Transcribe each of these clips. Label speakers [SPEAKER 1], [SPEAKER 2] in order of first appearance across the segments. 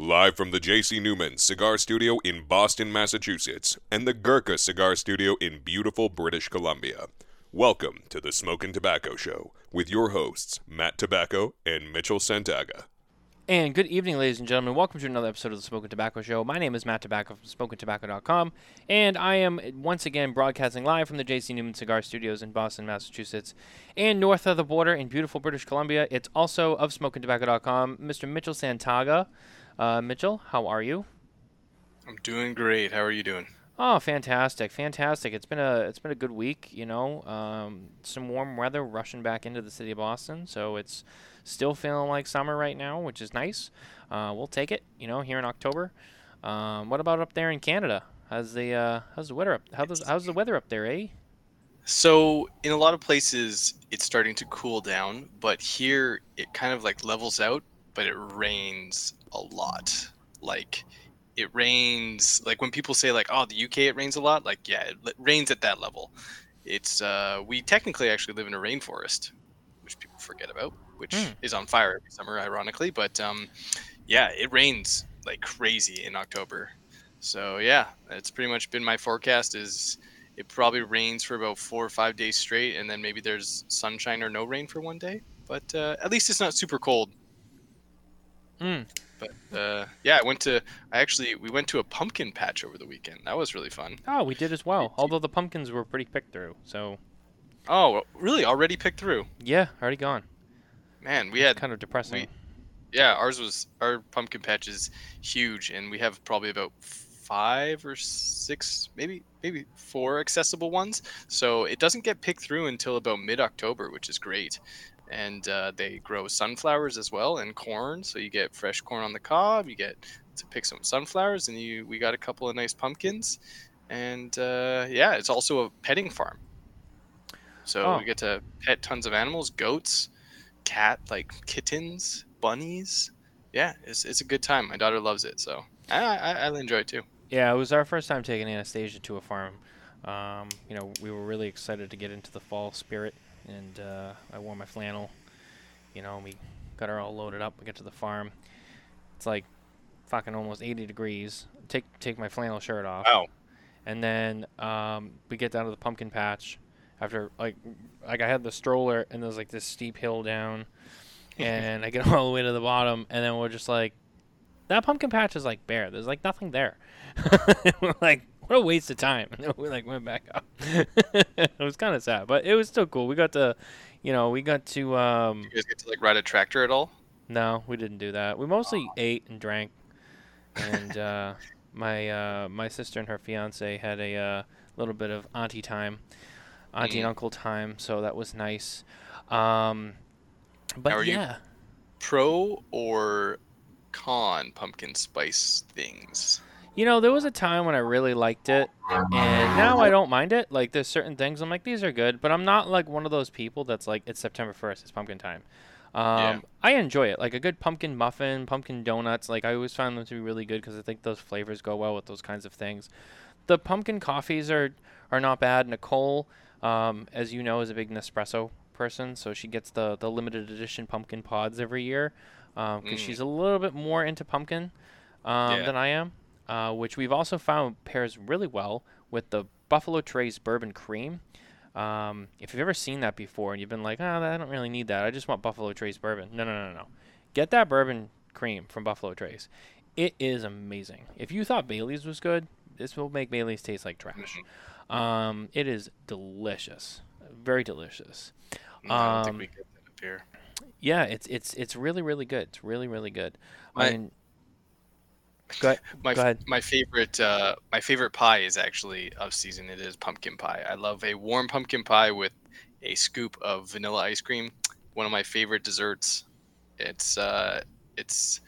[SPEAKER 1] Live from the J.C. Newman Cigar Studio in Boston, Massachusetts, and the Gurkha Cigar Studio in beautiful British Columbia. Welcome to the Smokin' Tabacco Show with your hosts, Matt Tobacco and Mitchell Santaga.
[SPEAKER 2] And good evening, ladies and gentlemen. Welcome to another episode of the Smoking Tabacco Show. My name is Matt Tobacco from SmokinTabacco.com, and I am once again broadcasting live from the J.C. Newman Cigar Studios in Boston, Massachusetts, and north of the border in beautiful British Columbia. It's also of SmokinTabacco.com, Mr. Mitchell Santaga. Uh, Mitchell, how are you?
[SPEAKER 3] I'm doing great. How are you doing?
[SPEAKER 2] Oh, fantastic, fantastic! It's been a it's been a good week. You know, um, some warm weather rushing back into the city of Boston, so it's still feeling like summer right now, which is nice. Uh, we'll take it. You know, here in October. Um, what about up there in Canada? How's the uh, how's the weather up? How's how's the weather up there, eh?
[SPEAKER 3] So in a lot of places, it's starting to cool down, but here it kind of like levels out, but it rains a lot. Like it rains like when people say like oh the uk it rains a lot like yeah it rains at that level it's uh we technically actually live in a rainforest which people forget about which mm. is on fire every summer ironically but um yeah it rains like crazy in october so yeah it's pretty much been my forecast is it probably rains for about four or five days straight and then maybe there's sunshine or no rain for one day but uh, at least it's not super cold
[SPEAKER 2] mm.
[SPEAKER 3] But uh, yeah, I went to. I actually we went to a pumpkin patch over the weekend. That was really fun.
[SPEAKER 2] Oh, we did as well. Although the pumpkins were pretty picked through. So.
[SPEAKER 3] Oh, really? Already picked through?
[SPEAKER 2] Yeah, already gone.
[SPEAKER 3] Man, we had
[SPEAKER 2] kind of depressing.
[SPEAKER 3] We, yeah, ours was our pumpkin patch is huge, and we have probably about five or six, maybe maybe four accessible ones. So it doesn't get picked through until about mid October, which is great and uh, they grow sunflowers as well and corn. So you get fresh corn on the cob. You get to pick some sunflowers, and you we got a couple of nice pumpkins, and uh, yeah, it's also a petting farm. So oh. we get to pet tons of animals, goats, cat like kittens, bunnies. Yeah, it's it's a good time. My daughter loves it, so I I, I enjoy it too.
[SPEAKER 2] Yeah, it was our first time taking Anastasia to a farm. Um, you know, we were really excited to get into the fall spirit and uh, I wore my flannel. You know, we got her all loaded up. We get to the farm. It's like fucking almost 80 degrees. Take take my flannel shirt off.
[SPEAKER 3] Wow.
[SPEAKER 2] And then um, we get down to the pumpkin patch. After like like I had the stroller and there's like this steep hill down, and I get all the way to the bottom, and then we're just like, that pumpkin patch is like bare. There's like nothing there. like, what a waste of time. And we like went back up. it was kind of sad, but it was still cool. We got to, you know, we got to. Um,
[SPEAKER 3] Did you guys get to like ride a tractor at all?
[SPEAKER 2] No, we didn't do that. We mostly oh. ate and drank, and uh, my uh, my sister and her fiance had a uh, little bit of auntie time, auntie mm. and uncle time. So that was nice. Um, but
[SPEAKER 3] Are
[SPEAKER 2] yeah.
[SPEAKER 3] pro or con pumpkin spice things?
[SPEAKER 2] You know, there was a time when I really liked it, and now I don't mind it. Like, there's certain things I'm like, these are good, but I'm not like one of those people that's like, it's September 1st, it's pumpkin time. Um, yeah. I enjoy it. Like a good pumpkin muffin, pumpkin donuts. Like I always find them to be really good because I think those flavors go well with those kinds of things. The pumpkin coffees are are not bad. Nicole, um, as you know, is a big Nespresso person, so she gets the the limited edition pumpkin pods every year because um, mm. she's a little bit more into pumpkin um, yeah. than I am uh, which we've also found pairs really well with the Buffalo Trace Bourbon Cream. Um, if you've ever seen that before and you've been like, oh, I don't really need that. I just want Buffalo Trace Bourbon. No, no, no, no. Get that bourbon cream from Buffalo Trace. It is amazing. If you thought Bailey's was good, this will make Bailey's taste like trash. Mm-hmm. Um, it is delicious, very delicious.
[SPEAKER 3] No, I don't think um, we get that up here.
[SPEAKER 2] Yeah, it's it's it's really really good. It's really really good.
[SPEAKER 3] My,
[SPEAKER 2] I mean, Go ahead.
[SPEAKER 3] My
[SPEAKER 2] Go ahead.
[SPEAKER 3] my favorite uh, my favorite pie is actually of season. It is pumpkin pie. I love a warm pumpkin pie with a scoop of vanilla ice cream. One of my favorite desserts. It's uh, it's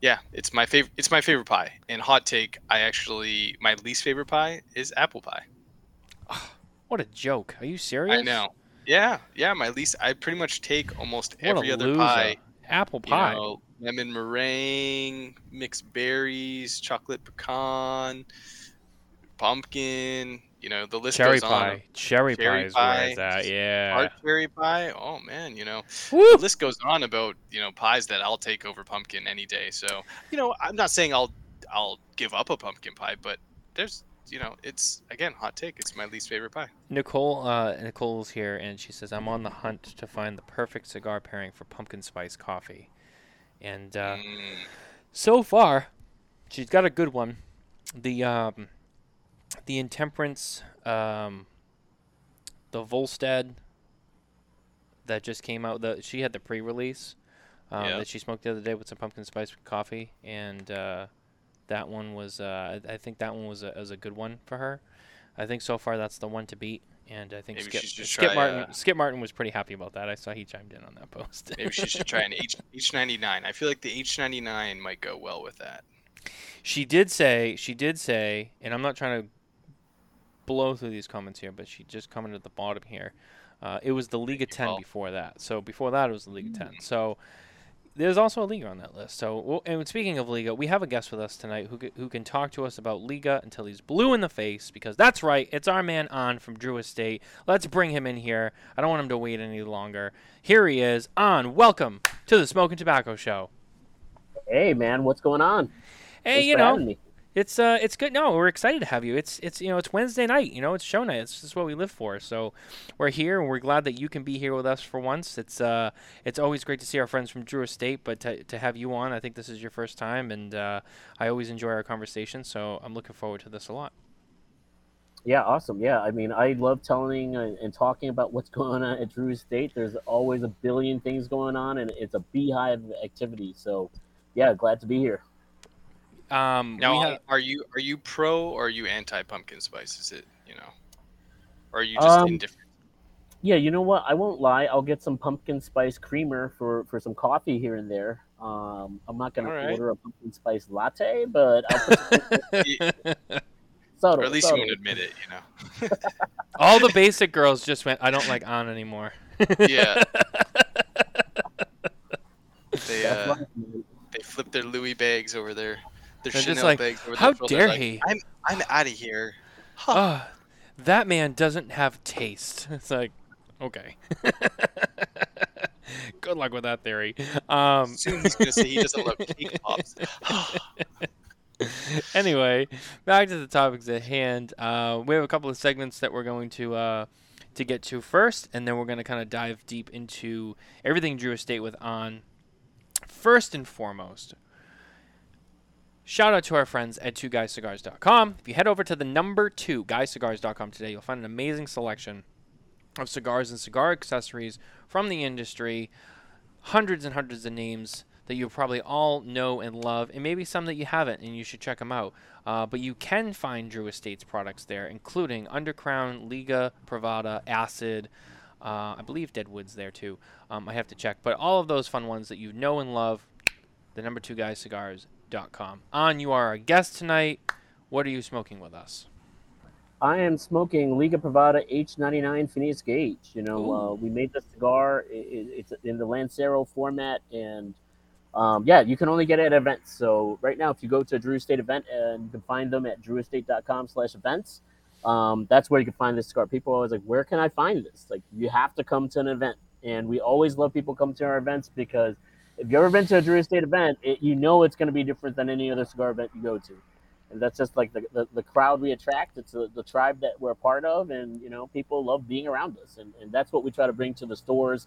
[SPEAKER 3] yeah, it's my favorite. It's my favorite pie. And hot take, I actually my least favorite pie is apple pie.
[SPEAKER 2] Oh, what a joke! Are you serious?
[SPEAKER 3] I know. Yeah, yeah. My least. I pretty much take almost what every other loser. pie.
[SPEAKER 2] Apple pie. You know,
[SPEAKER 3] lemon meringue, mixed berries, chocolate pecan, pumpkin. You know, the list
[SPEAKER 2] cherry
[SPEAKER 3] goes
[SPEAKER 2] pie.
[SPEAKER 3] on.
[SPEAKER 2] Cherry,
[SPEAKER 3] Cherry
[SPEAKER 2] pie is where
[SPEAKER 3] pie,
[SPEAKER 2] it's at. Yeah.
[SPEAKER 3] Hard cherry pie. Oh man, you know,
[SPEAKER 2] Woo!
[SPEAKER 3] the list goes on about you know pies that I'll take over pumpkin any day. So you know, I'm not saying I'll I'll give up a pumpkin pie, but there's you know, it's again hot take. It's my least favorite pie.
[SPEAKER 2] Nicole, uh, Nicole's here, and she says, "I'm on the hunt to find the perfect cigar pairing for pumpkin spice coffee." And uh,
[SPEAKER 3] Mm,
[SPEAKER 2] so far, she's got a good one. The um, the Intemperance, um, the Volstead that just came out. The she had the pre-release um,
[SPEAKER 3] Yeah.
[SPEAKER 2] that she smoked the other day with some pumpkin spice coffee, and uh, that one was. Uh, I, think that one was a, was a good one for her. I think so far that's the one to beat, and I think
[SPEAKER 3] Maybe
[SPEAKER 2] Skip, Skip
[SPEAKER 3] try,
[SPEAKER 2] Martin.
[SPEAKER 3] uh,
[SPEAKER 2] Skip Martin was pretty happy about that. I saw he chimed in on that post.
[SPEAKER 3] maybe she should try an H H99. I feel like the H99 might go well with that.
[SPEAKER 2] She did say, she did say, and I'm not trying to blow through these comments here, but she just commented at the bottom here. Uh, it was the League of 10
[SPEAKER 3] call.
[SPEAKER 2] before that. So before that, it was the League of 10. So there's also a Liga on that list. So, well, and speaking of Liga, we have a guest with us tonight who, who can talk to us about Liga until he's blue in the face, because that's right, it's our man An from Drew Estate. Let's bring him in here. I don't want him to wait any longer. Here he is. An, welcome to the Smoking Tabacco Show.
[SPEAKER 4] Hey man, what's going on?
[SPEAKER 2] Hey,
[SPEAKER 4] Thanks
[SPEAKER 2] you know,
[SPEAKER 4] me.
[SPEAKER 2] It's uh, it's good. No, we're excited to have you. It's it's you know, it's Wednesday night. You know, it's show night. It's just what we live for. So we're here, and we're glad that you can be here with us for once. It's uh, it's always great to see our friends from Drew Estate, but to to have you on, I think this is your first time, and uh, I always enjoy our conversation. So I'm looking forward to this a lot.
[SPEAKER 4] Yeah, awesome. Yeah, I mean, I love telling and, talking about what's going on at Drew Estate. There's always a billion things going on, and it's a beehive activity. So, yeah, glad to be here.
[SPEAKER 2] Um, we
[SPEAKER 3] Now,
[SPEAKER 2] ha-
[SPEAKER 3] are you are you pro or are you anti pumpkin spice? Is it you know, or are you just
[SPEAKER 4] Um,
[SPEAKER 3] indifferent?
[SPEAKER 4] Yeah, you know what? I won't lie. I'll get some pumpkin spice creamer for for some coffee here and there. Um, I'm not gonna
[SPEAKER 3] All right.
[SPEAKER 4] order a pumpkin spice latte, but I'll put some subtle.
[SPEAKER 3] Or at least you won't admit it. You know.
[SPEAKER 2] all the basic girls just went. I don't like An anymore.
[SPEAKER 3] Yeah. They uh, they flip their Louis bags over their their
[SPEAKER 2] They're just like, "How dare
[SPEAKER 3] like,
[SPEAKER 2] he?"
[SPEAKER 3] I'm I'm out of here. Huh.
[SPEAKER 2] Ah, that man doesn't have taste. It's like, okay. Good luck with that theory. Um,
[SPEAKER 3] Soon he's gonna say he doesn't love cake pops.
[SPEAKER 2] anyway, back to the topics at hand. Uh, we have a couple of segments that we're going to uh, to get to first, and then we're going to kind of dive deep into everything Drew Estate with An. First and foremost, shout out to our friends at twoguyscigars.com. If you head over to the number two guyscigars.com today, you'll find an amazing selection of cigars and cigar accessories from the industry, hundreds and hundreds of names that you probably all know and love, and maybe some that you haven't, and you should check them out. Uh, but you can find Drew Estates products there, including Undercrown, Liga, Privada, Acid. Uh, I believe Deadwood's there too. Um, I have to check, but all of those fun ones that you know and love. The number two guys An, you are our guest tonight. What are you smoking with us?
[SPEAKER 4] I am smoking Liga Privada H99 Phineas Gage. You know, uh, we made the cigar. It, it- it's in the Lancero format, and um, yeah, you can only get it at events. So right now, if you go to a Drew Estate event, and you can find them at drewestate.com/events. Um, that's where you can find this cigar. People are always like, "Where can I find this?" Like, you have to come to an event, and we always love people come to our events because if you've ever been to a Drew Estate event, it, you know it's going to be different than any other cigar event you go to. And that's just like the, the, the crowd we attract. It's the, the tribe that we're a part of and you know people love being around us and, and that's what we try to bring to the stores.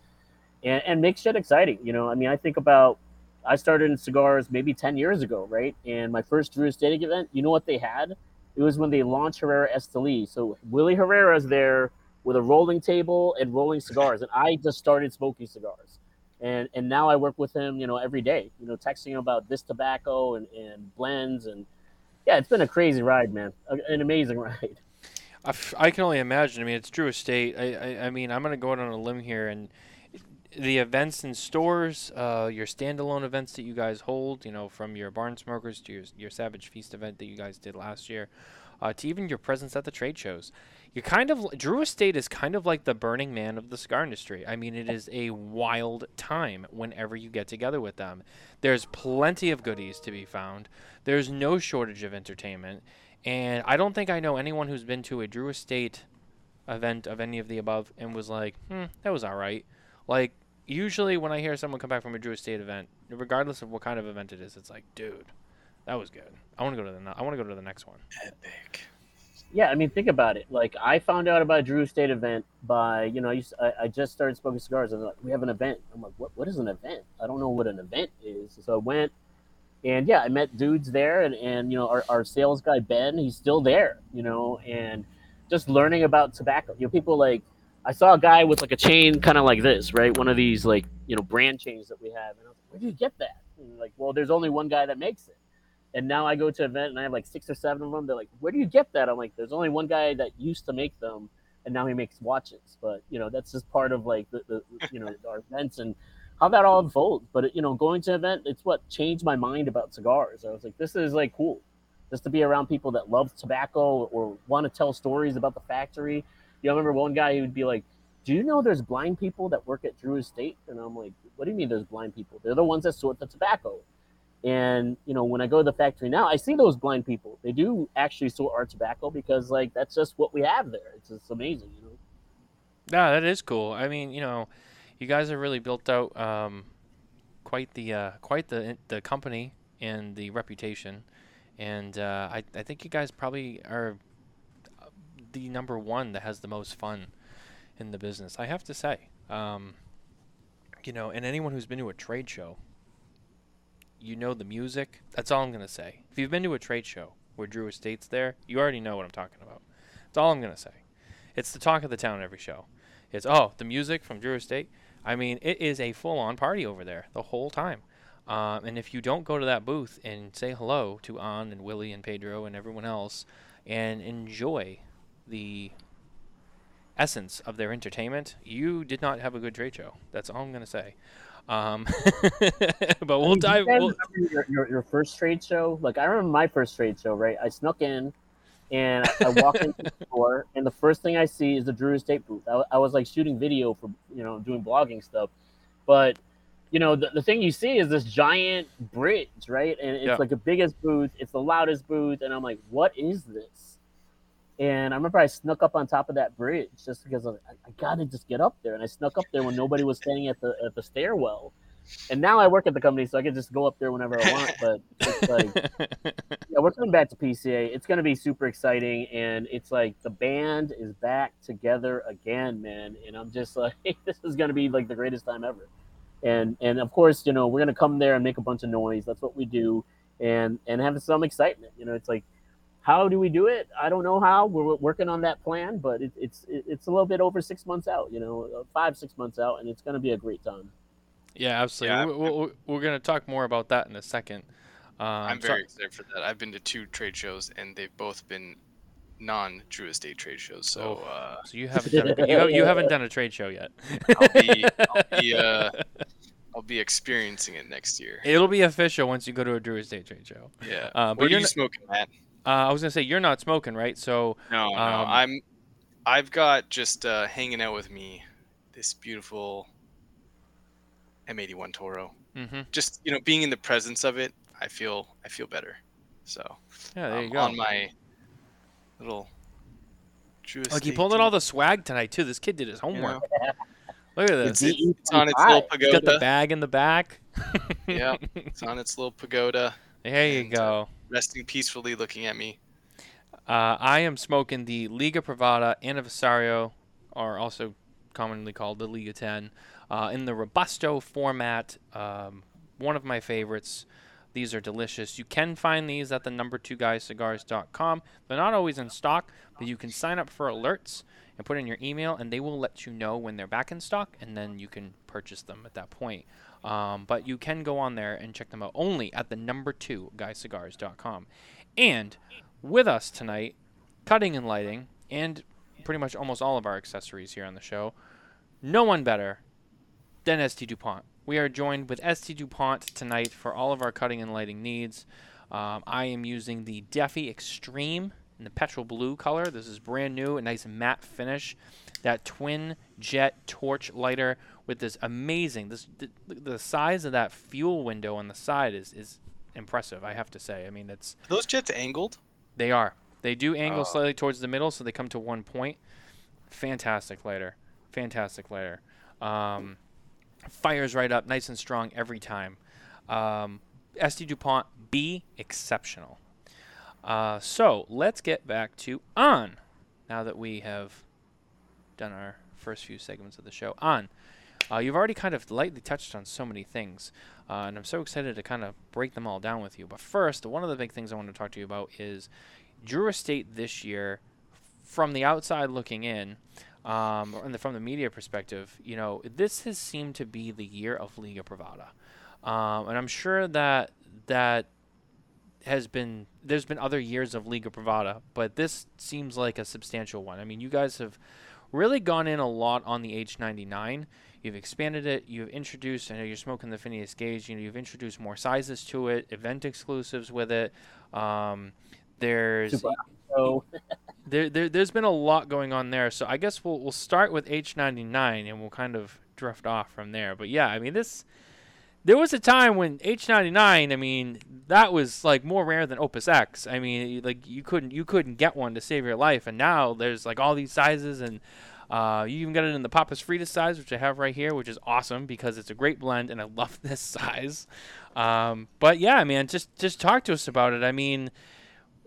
[SPEAKER 4] And, and make shit exciting you know? I mean i think about i started in cigars maybe 10 years ago right? And my first drew estate event you know what they had? It was when they launched herrera esteli. So willie herrera's there with a rolling table and rolling cigars and i just started smoking cigars and and now i work with him you know every day you know texting him about this tobacco and, and blends and yeah, it's been a crazy ride, man. A- An amazing ride.
[SPEAKER 2] I, f- I can only imagine. I mean, it's Drew Estate. I, I, I mean, I'm going to go out on a limb here, and the events in stores, uh, your standalone events that you guys hold, you know, from your Barn Smokers to your, your Savage Feast event that you guys did last year, uh, to even your presence at the trade shows. You kind of Drew Estate is kind of like the Burning Man of the cigar industry. I mean, it is a wild time whenever you get together with them. There's plenty of goodies to be found. There's no shortage of entertainment, And I don't think I know anyone who's been to a Drew Estate event of any of the above and was like, hmm, that was all right. Like, usually when I hear someone come back from a Drew Estate event, regardless of what kind of event it is, it's like, dude, that was good. I want to go to the I want to go to the next one.
[SPEAKER 3] Epic.
[SPEAKER 4] Yeah, I mean, think about it. Like, I found out about Drew Estate event by, you know, I, used, I, I just started smoking cigars, and they're like, we have an event. I'm like, what? What is an event? I don't know what an event is. So I went, and yeah, I met dudes there, and and you know, our, our sales guy Ben, he's still there, you know, and just learning about tobacco. You know, people like I saw a guy with like a chain kind of like this, right? One of these like you know brand chains that we have, and I was like, where do you get that? And like, well, there's only one guy that makes it. And now I go to an event and I have like six or seven of them. They're like, where do you get that? I'm like, there's only one guy that used to make them, and now he makes watches. But you know, that's just part of like the, the you know our events and how that all unfolds. But you know, going to an event, it's what changed my mind about cigars. I was like, this is like cool, just to be around people that love tobacco or want to tell stories about the factory. You know, I remember one guy who would be like, "Do you know there's blind people that work at Drew Estate?" And I'm like, "What do you mean there's blind people? They're the ones that sort the tobacco." And you know, when I go to the factory now, I see those blind people. They do actually sort our tobacco because like that's just what we have there. It's just amazing, you know.
[SPEAKER 2] Yeah, that is cool. I mean, you know, you guys have really built out um, quite the uh, quite the the company and the reputation, and uh, I I think you guys probably are the number one that has the most fun in the business. I have to say, um, you know, and anyone who's been to a trade show, you know the music. That's all I'm gonna say. If you've been to a trade show where Drew Estate's there, you already know what I'm talking about. That's all I'm gonna say. It's the talk of the town every show. It's oh the music from Drew Estate. I mean, it is a full-on party over there the whole time. Um, and if you don't go to that booth and say hello to An and Willie and Pedro and everyone else, and enjoy the essence of their entertainment, you did not have a good trade show. That's all I'm gonna say. Um, but we'll
[SPEAKER 4] I mean, do you
[SPEAKER 2] dive. We'll,
[SPEAKER 4] your, your, your first trade show? Like I remember my first trade show, right? I snuck in and I walk into the store, and the first thing I see is the Drew Estate booth. I, I was like shooting video for you know doing blogging stuff, but you know the, the thing you see is this giant bridge, right? And it's
[SPEAKER 2] Yeah.
[SPEAKER 4] like the biggest booth, it's the loudest booth, and I'm like, what is this? And I remember I snuck up on top of that bridge just because I, like, I, I gotta just get up there, and I snuck up there when nobody was standing at the at the stairwell. And now I work at the company, so I can just go up there whenever I want. But it's like yeah, we're coming back to PCA. It's going to be super exciting, and it's like the band is back together again, man. And I'm just like, this is going to be like the greatest time ever. And and of course, you know, we're going to come there and make a bunch of noise. That's what we do, and and have some excitement. You know, it's like, how do we do it? I don't know how. We're working on that plan, but it, it's it, it's a little bit over six months out. You know, five six months out, and it's going to be a great time.
[SPEAKER 2] yeah, absolutely.
[SPEAKER 3] Yeah,
[SPEAKER 2] we, we, we- we're gonna talk more about that in a second. Um,
[SPEAKER 3] I'm
[SPEAKER 2] so-
[SPEAKER 3] very excited for that. I've been to two trade shows, and they've both been non-Drew Estate trade shows. So
[SPEAKER 2] Oh.
[SPEAKER 3] uh,
[SPEAKER 2] So you haven't done a, you, have, you haven't done a trade show yet.
[SPEAKER 3] I'll be, I'll be, uh, I'll be experiencing it next year.
[SPEAKER 2] It'll be official once you go to a Drew Estate trade show.
[SPEAKER 3] Yeah.
[SPEAKER 2] Uh, but
[SPEAKER 3] what are
[SPEAKER 2] you're
[SPEAKER 3] you
[SPEAKER 2] not-
[SPEAKER 3] smoking, Matt?
[SPEAKER 2] Uh, I was gonna say you're not smoking, right? So
[SPEAKER 3] No, no.
[SPEAKER 2] Um,
[SPEAKER 3] I'm. I've got just uh, hanging out with me this beautiful M81 Toro.
[SPEAKER 2] hmm
[SPEAKER 3] Just you know, being in the presence of it, I feel I feel better. So
[SPEAKER 2] yeah, there
[SPEAKER 3] um,
[SPEAKER 2] you go.
[SPEAKER 3] on my little. Drew
[SPEAKER 2] Like he pulled in all the swag tonight too. This kid did his
[SPEAKER 3] you
[SPEAKER 2] homework.
[SPEAKER 3] know?
[SPEAKER 2] Look at
[SPEAKER 3] It's,
[SPEAKER 2] this.
[SPEAKER 4] DE
[SPEAKER 3] it's on its little
[SPEAKER 4] 25.
[SPEAKER 2] He's got the bag in the back.
[SPEAKER 3] Yeah. It's on its little pagoda,
[SPEAKER 2] There you
[SPEAKER 3] And, uh,
[SPEAKER 2] go.
[SPEAKER 3] Resting peacefully, looking at me.
[SPEAKER 2] Uh, I am smoking the Liga Privada Anniversario, or also commonly called the Liga 10, uh, in the Robusto format. Um, one of my favorites. These are delicious. You can find these at the number two guys guyscigars.com. They're not always in stock, but you can sign up for alerts and put in your email, and they will let you know when they're back in stock, and then you can purchase them at that point. Um, but you can go on there and check them out only at the number two guyscigars.com. And with us tonight, cutting and lighting, and pretty much almost all of our accessories here on the show. No one better than ST DuPont. We are joined with ST DuPont tonight for all of our cutting and lighting needs. Um, I am using the Defi Extreme in the petrol blue color. This is brand new, a nice matte finish. That twin jet torch lighter with this amazing, this the, the size of that fuel window on the side is is impressive. I have to say. I mean, it's
[SPEAKER 3] Are those jets angled?
[SPEAKER 2] they are. They do angle uh, slightly towards the middle, so they come to one point. Fantastic lighter. Fantastic lighter. Um, fires right up, nice and strong every time. Um, ST DuPont B, exceptional. Uh, so let's get back to An. Now that we have done our first few segments of the show, An. Uh, you've already kind of lightly touched on so many things, uh, and I'm so excited to kind of break them all down with you. But first, one of the big things I want to talk to you about is Drew Estate this year, from the outside looking in, um, and the, from the media perspective, you know, this has seemed to be the year of Liga Privada, um, and I'm sure that that has been there's been other years of Liga Privada, but this seems like a substantial one. I mean, you guys have really gone in a lot on the H99. You've expanded it. You've introduced. I know you're smoking the Phineas Gage. You know, you've introduced more sizes to it, event exclusives with it. Um, there's there, there there's been a lot going on there. So I guess we'll we'll start with H99 and we'll kind of drift off from there. But yeah, I mean this there was a time when H99, I mean, that was like more rare than Opus X. I mean, like you couldn't you couldn't get one to save your life, and now there's like all these sizes, and uh, you even got it in the Papas Fritas size, which I have right here, which is awesome because it's a great blend, and I love this size. Um, but yeah, man, just just talk to us about it. I mean,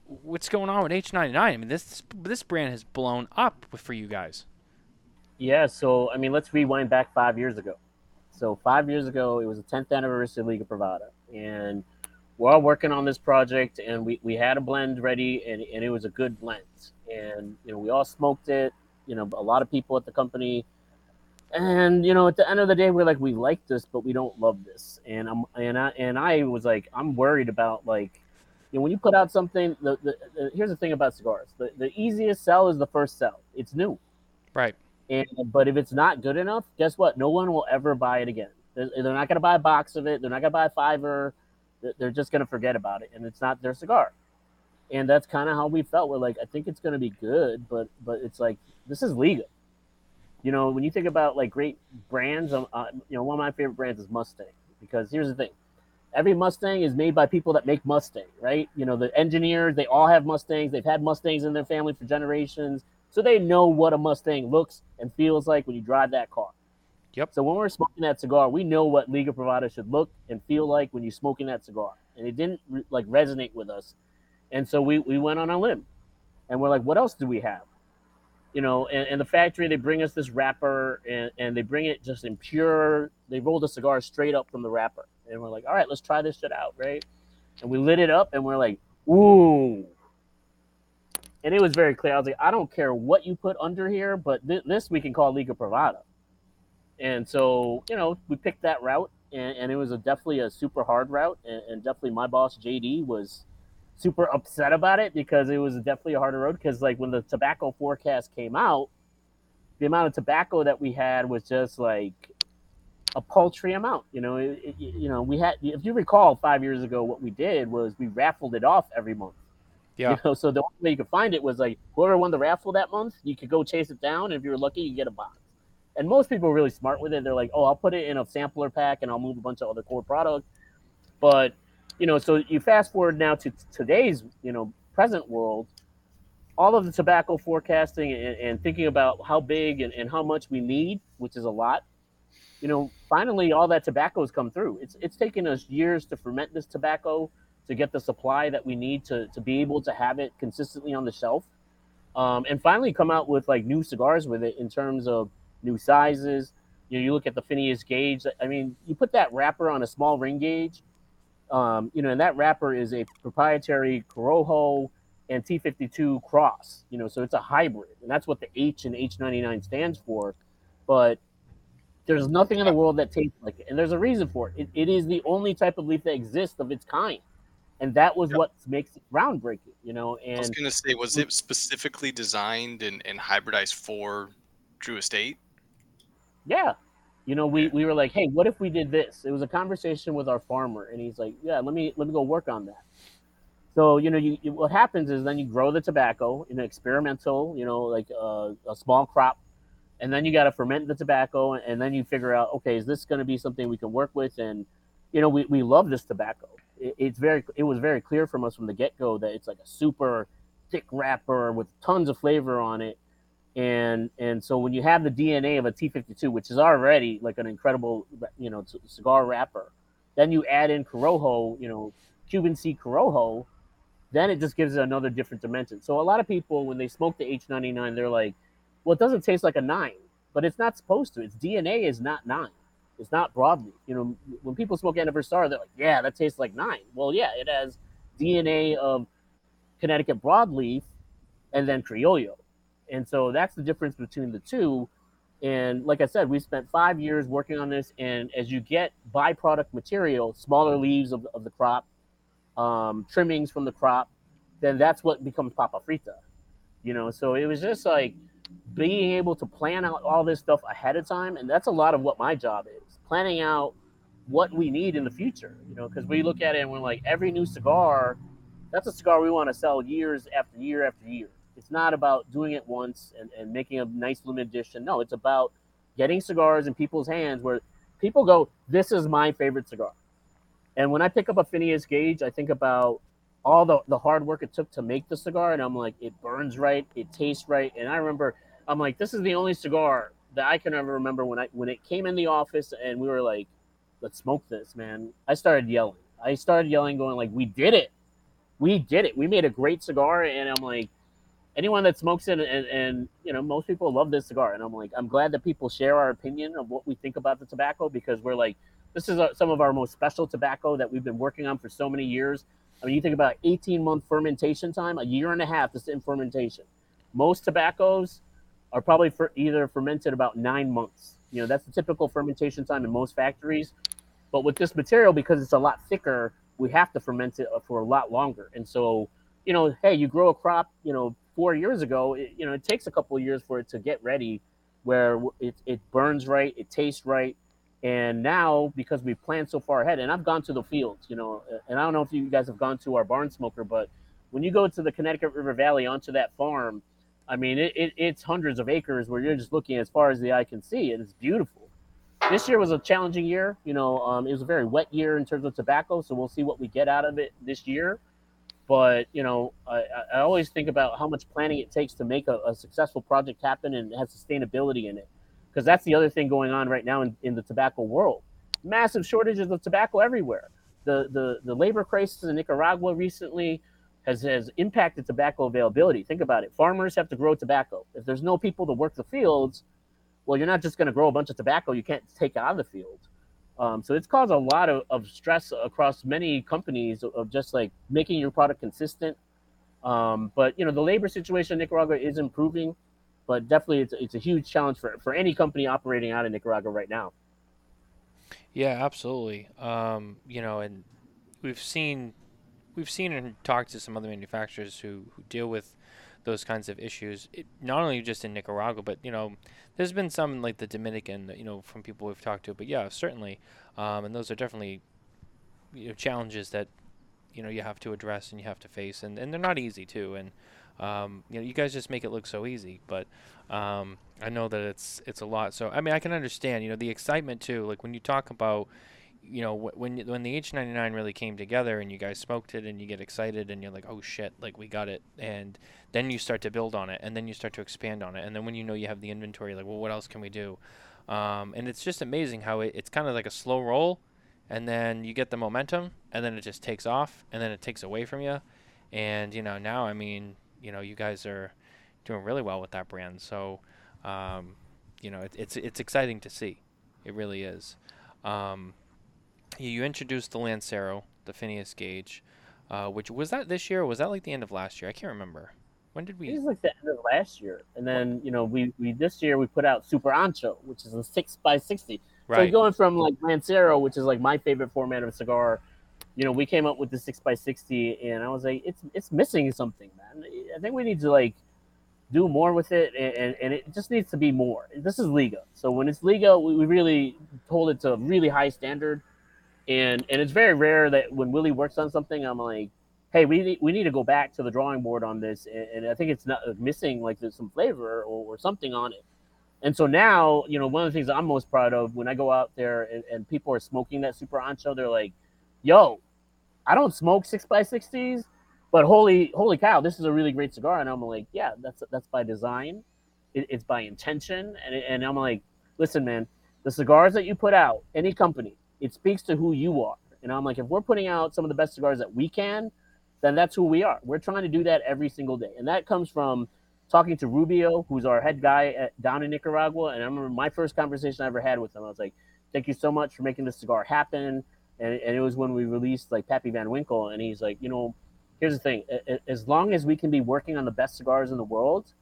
[SPEAKER 2] what's going on with H99? I mean, this this brand has blown up for you guys.
[SPEAKER 4] Yeah, so I mean, let's rewind back five years ago. So five years ago, it was the 10th anniversary of Liga Privada, and we're all working on this project, and we, we had a blend ready, and, and it was a good blend, and you know we all smoked it. You know, a lot of people at the company, and you know, at the end of the day, we're like, we like this, but we don't love this, and I'm and I and I was like, I'm worried about like you know, when you put out something, the, the, the, here's the thing about cigars: the, the easiest sell is the first sell. It's new,
[SPEAKER 2] right?
[SPEAKER 4] And but if it's not good enough, guess what? No one will ever buy it again. They're, they're not going to buy a box of it. They're not going to buy a fiver. They're just going to forget about it, and it's not their cigar. And that's kind of how we felt. We're like, I think it's going to be good, but but it's like this is Liga. You know, when you think about like great brands, um, uh, you know, one of my favorite brands is Mustang because here's the thing: every Mustang is made by people that make Mustang, right? You know, the engineers, they all have Mustangs. They've had Mustangs in their family for generations. So they know what a Mustang looks and feels like when you drive that car.
[SPEAKER 2] Yep.
[SPEAKER 4] So when we're smoking that cigar, we know what Liga Privada should look and feel like when you're smoking that cigar. And it didn't like resonate with us. And so we, we went on a limb and we're like, what else do we have? You know, and, and the factory, they bring us this wrapper and, and they bring it just in pure, they roll the cigar straight up from the wrapper and we're like, all right, let's try this shit out, right? And we lit it up, and we're like, ooh. And it was very clear. I was like, I don't care what you put under here, but th- this we can call Liga Privada. And so, you know, we picked that route, and, and it was a, definitely a super hard route, and, and definitely my boss JD was super upset about it because it was definitely a harder road. Because like when the tobacco forecast came out, the amount of tobacco that we had was just like a paltry amount. You know, it, it, you know, we had. If you recall, five years ago, what we did was we raffled it off every month.
[SPEAKER 2] Yeah.
[SPEAKER 4] You know, so the only way you could find it was like whoever won the raffle that month, you could go chase it down. And if you were lucky, you get a box. And most people are really smart with it. They're like, oh, I'll put it in a sampler pack and I'll move a bunch of other core products. But you know, so you fast forward now to today's, you know, present world, all of the tobacco forecasting and, and thinking about how big and, and how much we need, which is a lot, you know, finally all that tobacco has come through. It's it's taken us years to ferment this tobacco to get the supply that we need to to be able to have it consistently on the shelf, um, and finally come out with like new cigars with it in terms of new sizes. You know, you look at the Phineas Gage. I mean, you put that wrapper on a small ring gauge, um, you know, and that wrapper is a proprietary Corojo and T52 cross. You know, so it's a hybrid, and that's what the H and H99 stands for. But there's nothing in the world that tastes like it, and there's a reason for it. It, it is the only type of leaf that exists of its kind, and that was yep. what makes it groundbreaking. You know, and I
[SPEAKER 3] was gonna say, was it specifically designed and, and hybridized for Drew Estate?
[SPEAKER 4] Yeah, you know, we, we were like, hey, what if we did this? It was a conversation with our farmer, and he's like, yeah, let me let me go work on that. So you know, you, you what happens is then you grow the tobacco in an experimental, you know, like uh, a small crop and then you got to ferment the tobacco and then you figure out okay is this going to be something we can work with and you know we, we love this tobacco it, it's very it was very clear from us from the get-go that it's like a super thick wrapper with tons of flavor on it. And and so when you have the DNA of a T52, which is already like an incredible, you know, cigar wrapper, then you add in Corojo, you know, Cuban C Corojo, then it just gives it another different dimension. So a lot of people, when they smoke the H99, they're like, well, it doesn't taste like a nine, but it's not supposed to. Its DNA is not nine. It's not broadleaf. You know, when people smoke Anniversary, they're like, yeah, that tastes like nine. Well, yeah, it has DNA of Connecticut broadleaf and then Criollo. And so that's the difference between the two. And like I said, we spent five years working on this. And as you get byproduct material, smaller leaves of, of the crop, um, trimmings from the crop, then that's what becomes papa frita. You know, so it was just like being able to plan out all this stuff ahead of time. And that's a lot of what my job is planning out what we need in the future, you know, because we look at it and we're like, every new cigar, that's a cigar we want to sell years after year after year. It's not about doing it once and, and making a nice limited edition. No, it's about getting cigars in people's hands where people go, This is my favorite cigar. And when I pick up a Phineas Gage, I think about all the, the hard work it took to make the cigar. And I'm like, it burns right, it tastes right. And I remember, I'm like, this is the only cigar that I can ever remember when I when it came in the office and we were like, let's smoke this, man. I started yelling. I started yelling, going like, we did it. We did it. We made a great cigar. And I'm like, anyone that smokes it and, and you know, most people love this cigar. And I'm like, I'm glad that people share our opinion of what we think about the tobacco because we're like, this is a, some of our most special tobacco that we've been working on for so many years. I mean, you think about 18 month fermentation time, a year and a half is in fermentation. Most tobaccos are probably for either fermented about nine months. You know, that's the typical fermentation time in most factories. But with this material, because it's a lot thicker, we have to ferment it for a lot longer. And so, you know, hey, you grow a crop, you know, four years ago, it, you know, it takes a couple of years for it to get ready where it, it burns right, it tastes right. And now, because we've planned so far ahead, and I've gone to the fields, you know, and I don't know if you guys have gone to our barn smoker, but when you go to the Connecticut River Valley onto that farm, I mean, it, it, it's hundreds of acres where you're just looking as far as the eye can see, and it's beautiful. This year was a challenging year. You know, um, it was a very wet year in terms of tobacco, so we'll see what we get out of it this year. But you know, I, I always think about how much planning it takes to make a, a successful project happen and have sustainability in it, because that's the other thing going on right now in, in the tobacco world. Massive shortages of tobacco everywhere. The the the labor crisis in Nicaragua recently has, has impacted tobacco availability. Think about it. Farmers have to grow tobacco. If there's no people to work the fields, well, you're not just going to grow a bunch of tobacco you can't take out of the field. Um, so it's caused a lot of, of stress across many companies of just like making your product consistent. Um, but you know the labor situation in Nicaragua is improving, but definitely it's, it's a huge challenge for, for any company operating out of Nicaragua right now.
[SPEAKER 2] Yeah, absolutely. Um, you know, and we've seen we've seen and talked to some other manufacturers who, who deal with those kinds of issues. It, not only just in Nicaragua, but you know, there's been some like the Dominican, you know, from people we've talked to. But yeah, certainly, um, and those are definitely you know, challenges that you know you have to address and you have to face, and, and they're not easy too. And um, you know, you guys just make it look so easy, but um, I know that it's it's a lot. So I mean, I can understand, you know, the excitement too. Like when you talk about you know when when the H99 really came together and you guys smoked it and you get excited and you're like oh shit like we got it. And then you start to build on it and then you start to expand on it. And then when you know you have the inventory like well what else can we do? Um, and it's just amazing how it, it's kind of like a slow roll and then you get the momentum and then it just takes off and then it takes away from you and you know now I mean you know you guys are doing really well with that brand. So um, you know it, it's it's exciting to see. It really is. Um, you introduced the Lancero, the Phineas Gage, uh, which was that this year or was that like the end of last year? I can't remember. When did we?
[SPEAKER 4] It was like the end of last year, and then you know we we this year we put out Super Ancho, which is a six by sixty. Right. So going from like Lancero, which is like my favorite format of cigar, you know, we came up with the six by sixty, and I was like, it's it's missing something, man. I think we need to like do more with it, and, and it just needs to be more. This is Liga, so when it's Liga, we, we really hold it to a really high standard and and it's very rare that when Willie works on something, I'm like, hey, we need, we need to go back to the drawing board on this, and, and I think it's not uh, missing like there's some flavor or, or, something on it. And so now, you know, one of the things I'm most proud of when I go out there and, and people are smoking that super ancho, they're like, yo, I don't smoke six by sixties, but holy holy cow, this is a really great cigar. And I'm like, yeah, that's that's by design, it, it's by intention, and and I'm like, listen, man, the cigars that you put out, any company, it speaks to who you are. And I'm like, if we're putting out some of the best cigars that we can, then that's who we are. We're trying to do that every single day, and that comes from talking to Rubio, who's our head guy at, down in Nicaragua. And I remember my first conversation I ever had with him. I was like, "Thank you so much for making this cigar happen." And, and it was when we released like Pappy Van Winkle, and he's like, you know, here's the thing: as long as we can be working on the best cigars in the world,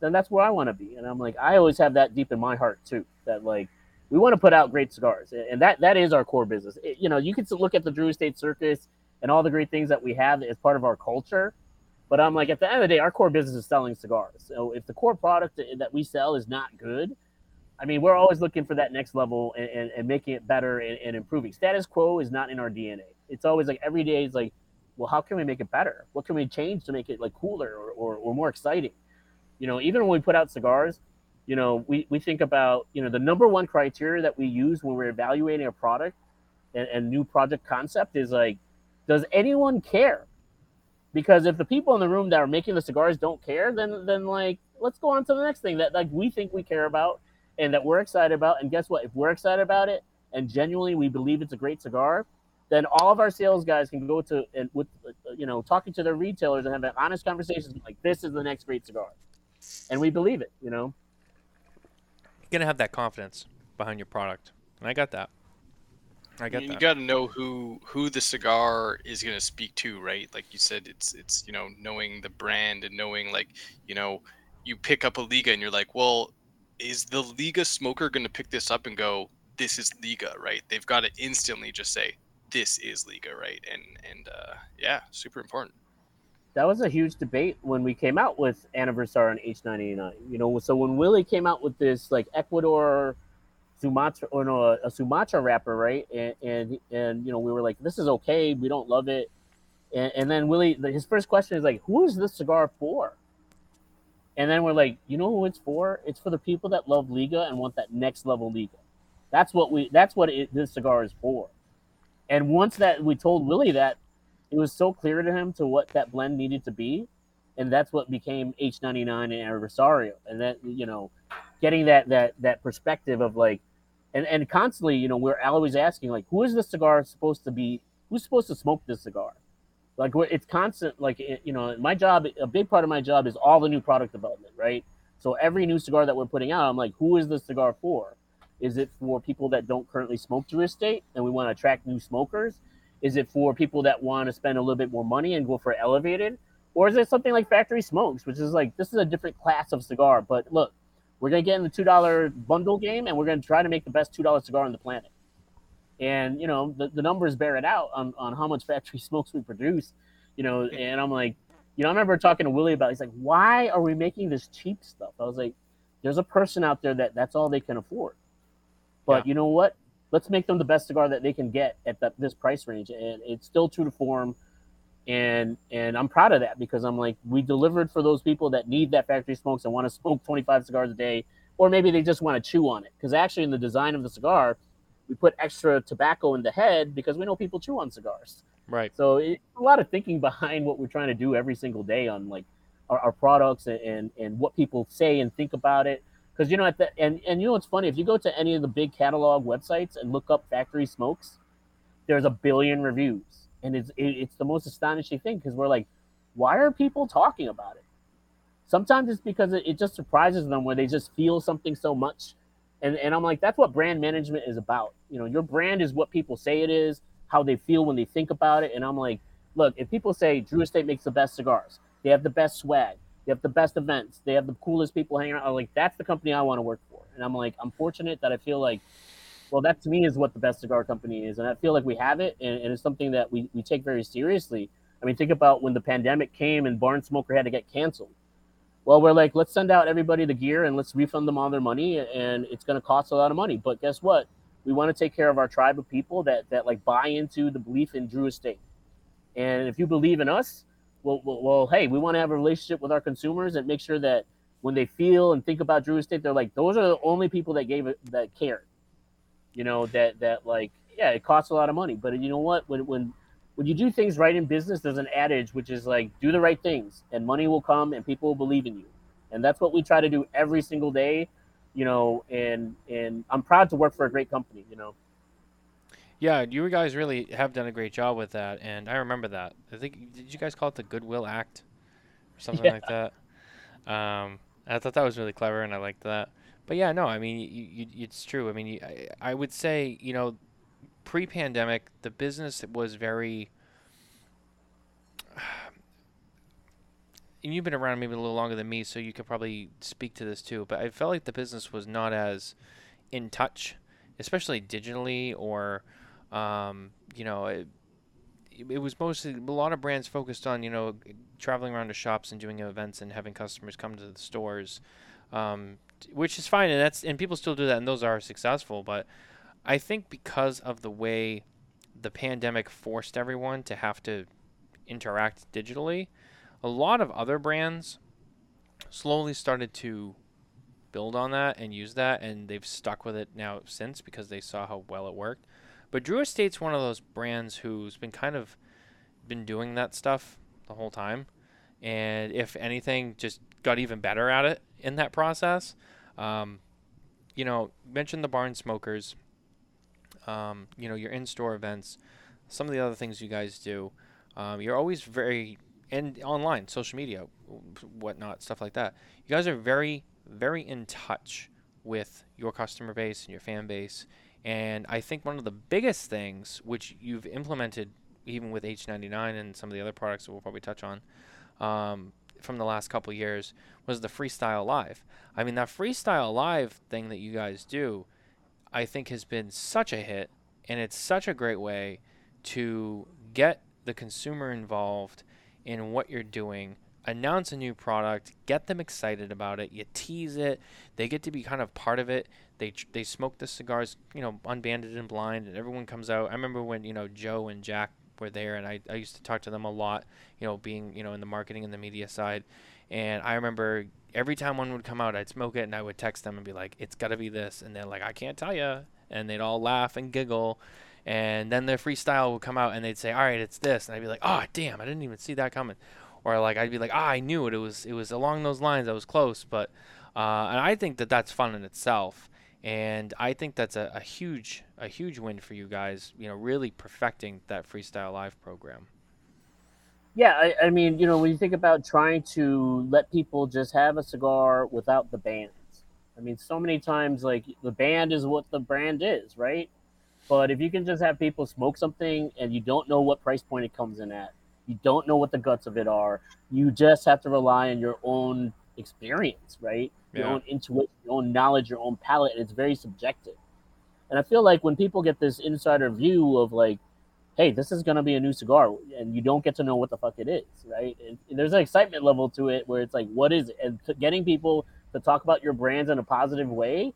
[SPEAKER 4] then that's where I want to be. And I'm like, I always have that deep in my heart too. That like we want to put out great cigars, and that that is our core business. It, you know, you can look at the Drew Estate Circus and all the great things that we have as part of our culture but I'm like, at the end of the day, our core business is selling cigars. So if the core product that we sell is not good, I mean, we're always looking for that next level and, and, and making it better and, and, improving. Status quo is not in our DNA. It's always like every day is like, well, how can we make it better? What can we change to make it like cooler or, or, or more exciting? You know, even when we put out cigars, you know, we, we think about, you know, the number one criteria that we use when we're evaluating a product and, and new project concept is like, does anyone care? because if the people in the room that are making the cigars don't care then then like let's go on to the next thing that like we think we care about and that we're excited about. And guess what? If we're excited about it and genuinely we believe it's a great cigar then all of our sales guys can go to and with uh, you know talking to their retailers and have an honest conversation like this is the next great cigar. And we believe it you know
[SPEAKER 2] gonna have that confidence behind your product and i got that I
[SPEAKER 3] you,
[SPEAKER 2] that.
[SPEAKER 3] You got to know who who the cigar is going to speak to, right? Like you said, it's it's you know knowing the brand and knowing like you know you pick up a Liga and you're like, well, is the Liga smoker going to pick this up and go, this is Liga, right? They've got to instantly just say, this is Liga, right? And and uh, yeah, super important.
[SPEAKER 4] That was a huge debate when we came out with Anniversary on H989. You know, so when Willie came out with this like Ecuador Sumatra or no, a, Sumatra wrapper, right? And, and and you know we were like, this is okay, we don't love it. And, and then Willie, his first question is like, who is this cigar for? And then we're like, you know who it's for? It's for the people that love Liga and want that next level Liga. That's what we. That's what it, this cigar is for. And once that we told Willie that, it was so clear to him to what that blend needed to be, and that's what became H99 and Anniversario. And that you know, getting that that that perspective of like, and and constantly, you know, we're always asking like, who is this cigar supposed to be? Who's supposed to smoke this cigar? Like, it's constant. Like, you know, my job, a big part of my job is all the new product development, right? So every new cigar that we're putting out, I'm like, who is this cigar for? Is it for people that don't currently smoke Drew Estate and we want to attract new smokers? Is it for people that want to spend a little bit more money and go for elevated? Or is it something like Factory Smokes, which is like this is a different class of cigar? But look, we're gonna get in the two dollar bundle game, and we're gonna try to make the best two dollar cigar on the planet. And you know, the, the numbers bear it out on, on how much factory smokes we produce. You know, and I'm like, you know, I remember talking to Willie about. It. He's like, why are we making this cheap stuff? I was like, there's a person out there that that's all they can afford. But yeah. you know what? Let's make them the best cigar that they can get at that this price range, and it's still true to form and and I'm proud of that because I'm like we delivered for those people that need that factory smokes and want to smoke 25 cigars a day, or maybe they just want to chew on it. Because actually, in the design of the cigar, we put extra tobacco in the head because we know people chew on cigars.
[SPEAKER 2] Right.
[SPEAKER 4] So it, a lot of thinking behind what we're trying to do every single day on like our, our products and, and and what people say and think about it. Because you know at the and and you know what's funny? If you go to any of the big catalog websites and look up factory smokes, there's a billion reviews. And it's it's the most astonishing thing because we're like, why are people talking about it? Sometimes it's because it, it just surprises them where they just feel something so much, and and I'm like, that's what brand management is about. You know, your brand is what people say it is, how they feel when they think about it, and I'm like, look, if people say Drew Estate makes the best cigars, they have the best swag, they have the best events, they have the coolest people hanging out. I'm like, that's the company I want to work for, and I'm like, I'm fortunate that I feel like well, that to me is what the best cigar company is. And I feel like we have it, and, and it's something that we, we take very seriously. I mean, think about when the pandemic came and Barn Smoker had to get canceled. Well, we're like, let's send out everybody the gear and let's refund them all their money, and it's going to cost a lot of money. But guess what? We want to take care of our tribe of people that that like buy into the belief in Drew Estate. And if you believe in us, well, well, well hey, we want to have a relationship with our consumers and make sure that when they feel and think about Drew Estate, they're like, those are the only people that gave it that cared you know that that like yeah it costs a lot of money but you know what when when when you do things right in business, there's an adage which is like, do the right things and money will come and people will believe in you. And that's what we try to do every single day, you know, and, and I'm proud to work for a great company, you know.
[SPEAKER 2] Yeah, you guys really have done a great job with that. And I remember that. I think, did you guys call it the Goodwill Act or something yeah. like that? Um, I thought that was really clever and I liked that. But yeah, no, I mean, you, you, it's true. I mean, you, I, I would say, you know, pre-pandemic, the business was very. And you've been around maybe a little longer than me, so you could probably speak to this too. But I felt like the business was not as in touch, especially digitally, or um, you know, it, it was mostly a lot of brands focused on you know traveling around to shops and doing events and having customers come to the stores, um, which is fine, and that's and people still do that, and those are successful. But I think because of the way the pandemic forced everyone to have to interact digitally, a lot of other brands slowly started to build on that and use that, and they've stuck with it now since because they saw how well it worked. But Drew Estate's one of those brands who's been kind of been doing that stuff the whole time, and if anything, just got even better at it in that process. Um, you know, mentioned the barn smokers um, you know, your in-store events, some of the other things you guys do. Um, you're always very and online, social media, whatnot, stuff like that. You guys are very, very in touch with your customer base and your fan base. And I think one of the biggest things which you've implemented, even with H99 and some of the other products that we'll probably touch on, um, from the last couple years was the freestyle live. I mean that freestyle live thing that you guys do I think has been such a hit, and it's such a great way to get the consumer involved in what you're doing. Announce a new product, get them excited about it. You tease it; they get to be kind of part of it. They they smoke the cigars, you know, unbanded and blind, and everyone comes out. I remember when you know Joe and Jack were there, and I, I used to talk to them a lot. You know, being you know in the marketing and the media side, and I remember every time one would come out, I'd smoke it and I would text them and be like, "It's got to be this," and they're like, "I can't tell you," and they'd all laugh and giggle, and then their freestyle would come out and they'd say, "All right, it's this," and I'd be like, "Oh, damn, I didn't even see that coming," or like I'd be like, "Ah, I knew it. It was it was along those lines. I was close," but uh, and I think that that's fun in itself. And I think that's a, a huge a huge win for you guys, you know, really perfecting that freestyle live program.
[SPEAKER 4] Yeah, I, I, mean, you know, when you think about trying to let people just have a cigar without the bands, I mean, so many times, like, the band is what the brand is, right? But if you can just have people smoke something and you don't know what price point it comes in at, you don't know what the guts of it are, you just have to rely on your own experience, right? Your own intuition, your own knowledge, your own palate, and it's very subjective. And I feel like when people get this insider view of, like, hey, this is gonna be a new cigar, and you don't get to know what the fuck it is, right? And, and there's an excitement level to it where it's like, what is it? And getting people to talk about your brands in a positive way.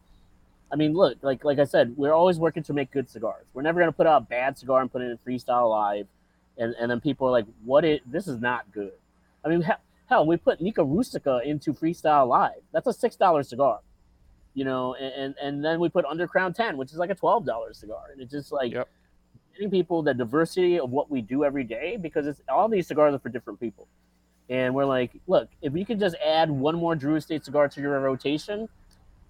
[SPEAKER 4] I mean, look, like like I said, we're always working to make good cigars. We're never gonna put out a bad cigar and put it in freestyle live, and and then people are like, what it? This is not good. I mean, hell, hell we put Nica Rustica into freestyle live. That's a six dollar cigar you know, and, and, and then we put Undercrown 10, which is like a $12 cigar. And it's just like, yep getting people the diversity of what we do every day because it's all these cigars are for different people. And we're like, look, if we could just add one more Drew Estate cigar to your rotation,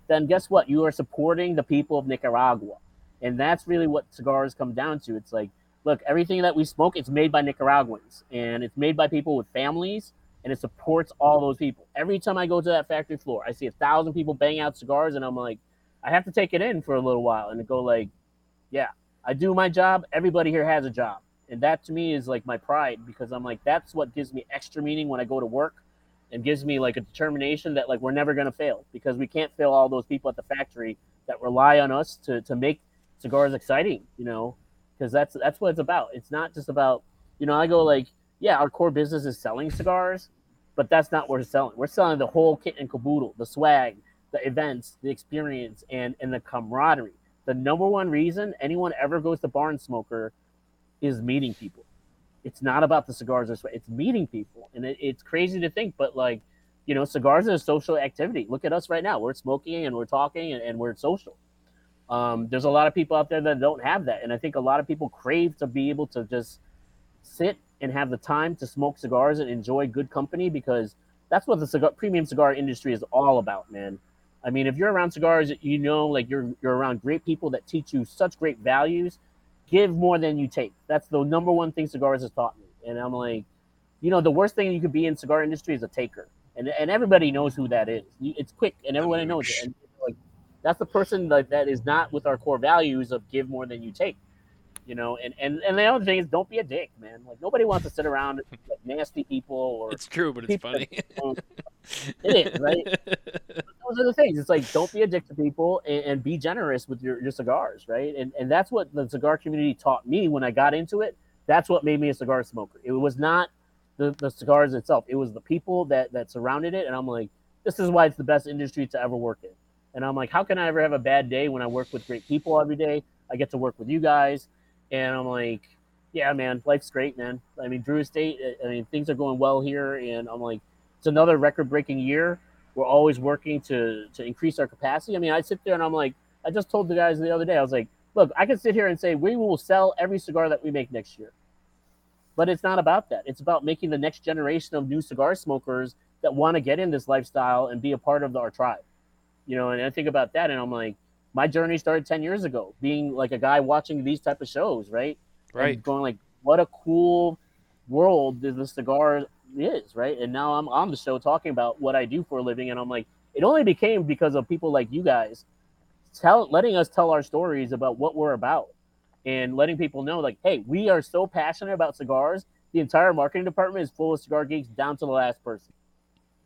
[SPEAKER 4] then guess what? You are supporting the people of Nicaragua. And that's really what cigars come down to. It's like, look, everything that we smoke, it's made by Nicaraguans and it's made by people with families and it supports all those people. Every time I go to that factory floor, I see a thousand people bang out cigars and I'm like, I have to take it in for a little while and go like, yeah, I do my job. Everybody here has a job. And that to me is like my pride because I'm like, that's what gives me extra meaning when I go to work and gives me like a determination that like we're never to fail because we can't fail all those people at the factory that rely on us to, to make cigars exciting, you know, because that's, that's what it's about. It's not just about, you know, I go like, yeah, our core business is selling cigars, but that's not what we're selling. We're selling the whole kit and caboodle, the swag, the events, the experience, and, and the camaraderie the number one reason anyone ever goes to Barn Smoker is meeting people. It's not about the cigars or it's meeting people, and it, it's crazy to think, but like, you know, cigars is a social activity. Look at us right now; we're smoking and we're talking and, and we're social. Um, there's a lot of people out there that don't have that, and I think a lot of people crave to be able to just sit and have the time to smoke cigars and enjoy good company because that's what the cigar, premium cigar industry is all about, man. I mean, if you're around cigars, you know, like you're you're around great people that teach you such great values. Give more than you take. That's the number one thing cigars has taught me. And I'm like, you know, the worst thing you could be in cigar industry is a taker, and and everybody knows who that is. It's quick, and everybody knows it. And like, that's the person that, that is not with our core values of give more than you take you know and and and the other thing is don't be a dick man. Like nobody wants to sit around like nasty people or
[SPEAKER 2] it's true but it's funny.
[SPEAKER 4] it is right? Those are the things. It's like don't be a dick to people and, and, be generous with your, your cigars right? And and that's what the cigar community taught me when i got into it. That's what made me a cigar smoker. It was not the, the cigars itself. It was the people that that surrounded it. And i'm like this is why it's the best industry to ever work in. And i'm like how can i ever have a bad day when i work with great people every day? I get to work with you guys and I'm like, yeah, man, life's great, man. I mean, Drew Estate, I mean, things are going well here, and I'm like, it's another record-breaking year. We're always working to to increase our capacity. I mean, I sit there and I'm like, I just told the guys the other day, I was like, look, I can sit here and say we will sell every cigar that we make next year, but it's not about that. It's about making the next generation of new cigar smokers that want to get in this lifestyle and be a part of our tribe. You know, and I think about that, and I'm like, my journey started 10 years ago being like a guy watching these type of shows right?
[SPEAKER 2] Right.
[SPEAKER 4] and going like what a cool world the cigar is right? And now i'm on the show talking about what i do for a living and i'm like it only became because of people like you guys tell letting us tell our stories about what we're about and letting people know like hey we are so passionate about cigars the entire marketing department is full of cigar geeks down to the last person.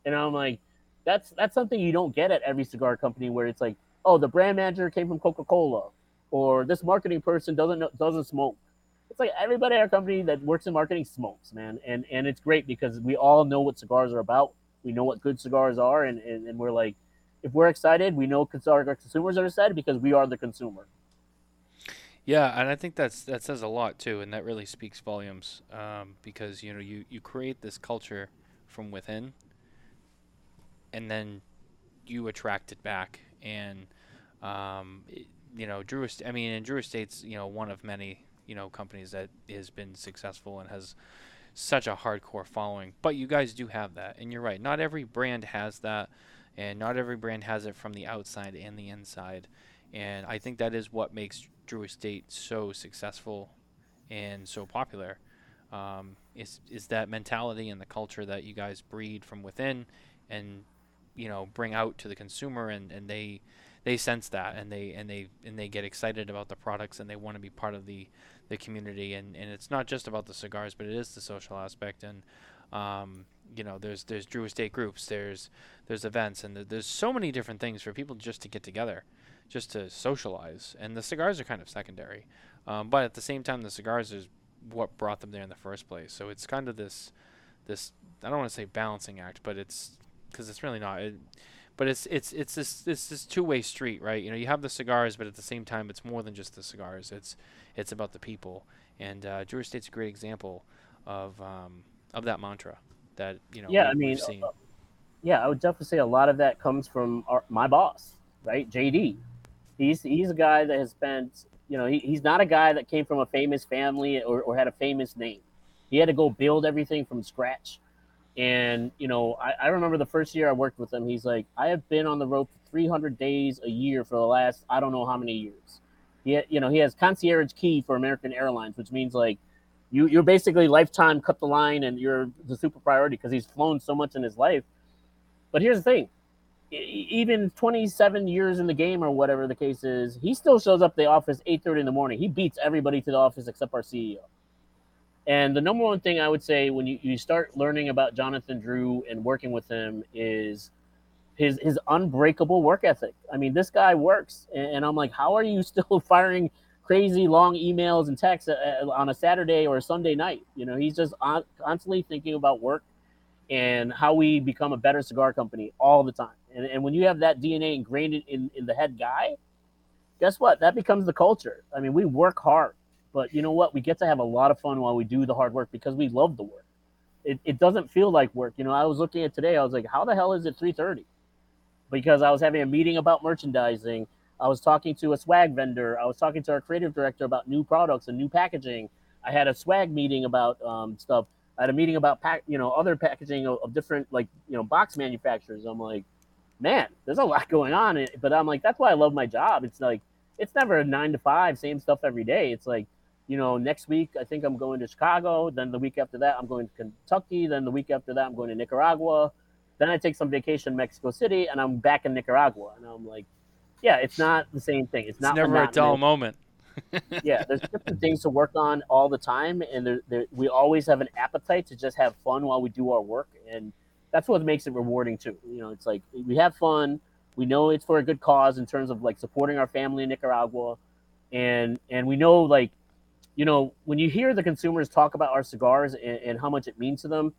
[SPEAKER 4] And i'm like that's that's something you don't get at every cigar company where it's like oh, the brand manager came from Coca Cola, or this marketing person doesn't doesn't smoke. It's like everybody at our company that works in marketing smokes, man, and and it's great because we all know what cigars are about. We know what good cigars are, and and, and we're like, if we're excited, we know our consumers are excited because we are the consumer.
[SPEAKER 2] Yeah, and I think that's that says a lot too, and that really speaks volumes um, because you know you you create this culture from within, and then you attract it back and um, you know, Drew. I mean, and Drew Estate's you know one of many you know companies that has been successful and has such a hardcore following. But you guys do have that, and you're right. Not every brand has that, and not every brand has it from the outside and the inside. And I think that is what makes Drew Estate so successful and so popular. Um, is is that mentality and the culture that you guys breed from within, and you know bring out to the consumer and, and they they sense that and they and they and they get excited about the products and they want to be part of the the community. And, and it's not just about the cigars but it is the social aspect. And um, you know there's there's Drew Estate groups there's there's events and there's so many different things for people just to get together just to socialize. And the cigars are kind of secondary. Um, but at the same time the cigars is what brought them there in the first place. So it's kind of this this I don't want to say balancing act but it's because it's really not. It, but it's it's it's this it's this two way street, right? You know, you have the cigars, but at the same time, it's more than just the cigars. It's it's about the people, and uh, Drew Estate's a great example of um, of that mantra that you know.
[SPEAKER 4] Yeah, I mean, uh, yeah, I would definitely say a lot of that comes from our, my boss, right, JD. He's he's a guy that has spent, you know, he, he's not a guy that came from a famous family or, or had a famous name. He had to go build everything from scratch and you know, I, I remember the first year I worked with him. He's like, I have been on the road for 300 days a year for the last I don't know how many years. He, you know, he has concierge key for American Airlines, which means like you you're basically lifetime cut the line and you're the super priority because he's flown so much in his life. But here's the thing. Even 27 years in the game or whatever the case is, he still shows up the office 8:30 in the morning. He beats everybody to the office except our CEO. And the number one thing I would say when you, you start learning about Jonathan Drew and working with him is his his unbreakable work ethic. I mean, this guy works, and, I'm like, how are you still firing crazy long emails and texts uh, uh, on a Saturday or a Sunday night? You know, he's just on, constantly thinking about work and how we become a better cigar company all the time. And, and when you have that DNA ingrained in, in the head guy, guess what? That becomes the culture. I mean, we work hard. But you know what? We get to have a lot of fun while we do the hard work because we love the work. It, it doesn't feel like work. You know, I was looking at today, I was like, how the hell is it 3:30? Because I was having a meeting about merchandising. I was talking to a swag vendor. I was talking to our creative director about new products and new packaging. I had a swag meeting about um, stuff. I had a meeting about pack, you know, other packaging of, of different like you know box manufacturers. I'm like, man, there's a lot going on. But I'm like, that's why I love my job. It's like it's never a nine to five, same stuff every day. It's like, you know, next week I think I'm going to Chicago. Then the week after that I'm going to Kentucky. Then the week after that I'm going to Nicaragua. Then I take some vacation in Mexico City, and I'm back in Nicaragua. And I'm like, yeah, it's not the same thing. It's,
[SPEAKER 2] It's
[SPEAKER 4] not
[SPEAKER 2] never a dull moment.
[SPEAKER 4] yeah, there's different things to work on all the time, and there, there, we always have an appetite to just have fun while we do our work, and that's what makes it rewarding too. You know, it's like we have fun. We know it's for a good cause in terms of like supporting our family in Nicaragua, and and we know like, you know, when you hear the consumers talk about our cigars and, and how much it means to them,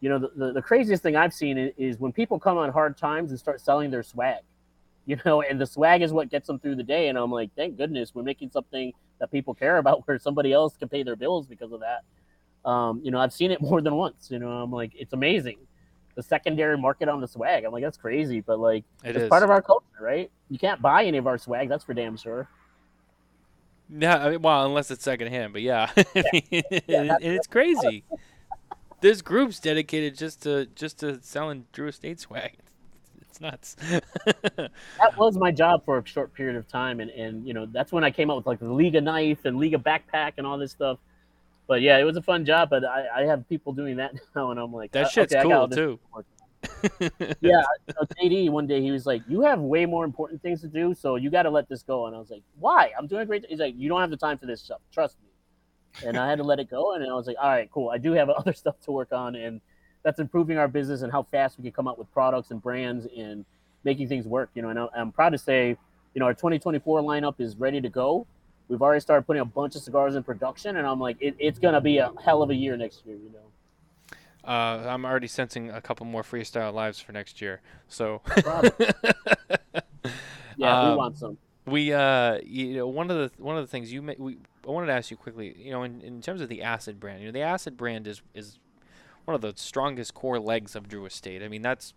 [SPEAKER 4] you know, the, the, the craziest thing I've seen is, is when people come on hard times and start selling their swag you know, and the swag is what gets them through the day. And I'm like, thank goodness we're making something that people care about where somebody else can pay their bills because of that. Um, you know, I've seen it more than once. You know, I'm like, it's amazing. The secondary market on the swag. I'm like, that's crazy, but like,
[SPEAKER 2] It
[SPEAKER 4] it's
[SPEAKER 2] is.
[SPEAKER 4] part of our culture, right? You can't buy any of our swag. That's for damn sure.
[SPEAKER 2] Yeah, I mean, well, unless it's secondhand, but yeah, I mean, and,
[SPEAKER 4] that's-
[SPEAKER 2] it's crazy. There's groups dedicated just to just to selling Drew Estate swag. It's nuts.
[SPEAKER 4] That was my job for a short period of time, and and you know, that's when I came up with like the Liga knife and Liga backpack and all this stuff. But yeah, it was a fun job. But I, I have people doing that now, and I'm like,
[SPEAKER 2] that
[SPEAKER 4] uh,
[SPEAKER 2] shit's
[SPEAKER 4] okay,
[SPEAKER 2] cool too.
[SPEAKER 4] Yeah, uh, JD one day he was like, "You have way more important things to do, so you got to let this go." And I was like, "Why? I'm doing great." He's like, "You don't have the time for this stuff. Trust me." And I had to let it go, and I was like, "All right, cool. I do have other stuff to work on, and that's improving our business and how fast we can come up with products and brands and making things work." You know, and I'm proud to say, you know, our 2024 lineup is ready to go. We've already started putting a bunch of cigars in production, and I'm like, it, it's gonna be a hell of a year next year. You know.
[SPEAKER 2] Uh, I'm already sensing a couple more freestyle lives for next year. So
[SPEAKER 4] Yeah,
[SPEAKER 2] Um,
[SPEAKER 4] we want some.
[SPEAKER 2] we uh you know one of the one of the things you ma- we I wanted to ask you quickly you know in, in terms of the acid brand you know the acid brand is is one of the strongest core legs of Drew Estate I mean that's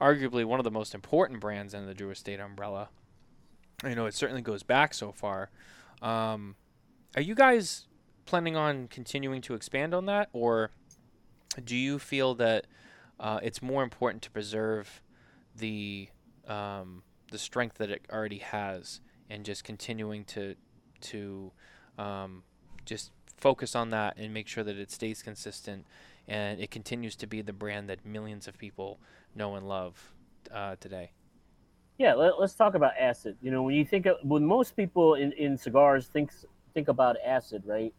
[SPEAKER 2] arguably one of the most important brands in the Drew Estate umbrella you know it certainly goes back so far um, are you guys planning on continuing to expand on that or do you feel that uh, it's more important to preserve the um, the strength that it already has and just continuing to to um, just focus on that and make sure that it stays consistent and it continues to be the brand that millions of people know and love uh, today.
[SPEAKER 4] Yeah, let, us talk about acid. You know, when you think of, when most people in, in cigars thinks think about acid, right?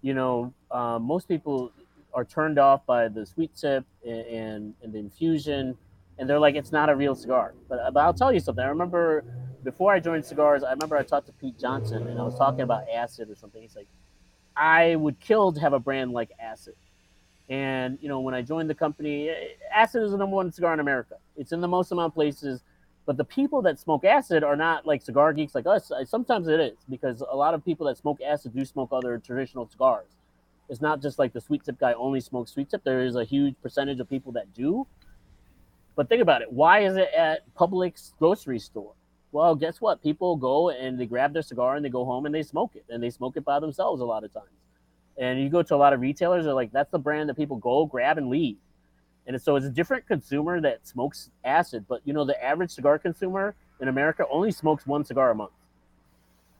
[SPEAKER 4] You know, um, most people are turned off by the sweet tip and, and, the infusion, and they're like, it's not a real cigar. But, but I'll tell you something. I remember before I joined cigars, I remember I talked to Pete Johnson, and I was talking about acid or something. He's like, I would kill to have a brand like acid. And you know, when I joined the company, eh, acid is the number one cigar in America. It's in the most amount of places but the people that smoke acid are not like cigar geeks like us. Sometimes it is because a lot of people that smoke acid do smoke other traditional cigars. It's not just like the sweet tip guy only smokes sweet tip. There is a huge percentage of people that do. But think about it. Why is it at Publix grocery store? Well, guess what? People go and they grab their cigar and they go home and they smoke it. And they smoke it by themselves a lot of times. And you go to a lot of retailers, they're like, that's the brand that people go grab and leave. And so it's a different consumer that smokes acid, but you know, the average cigar consumer in America only smokes one cigar a month.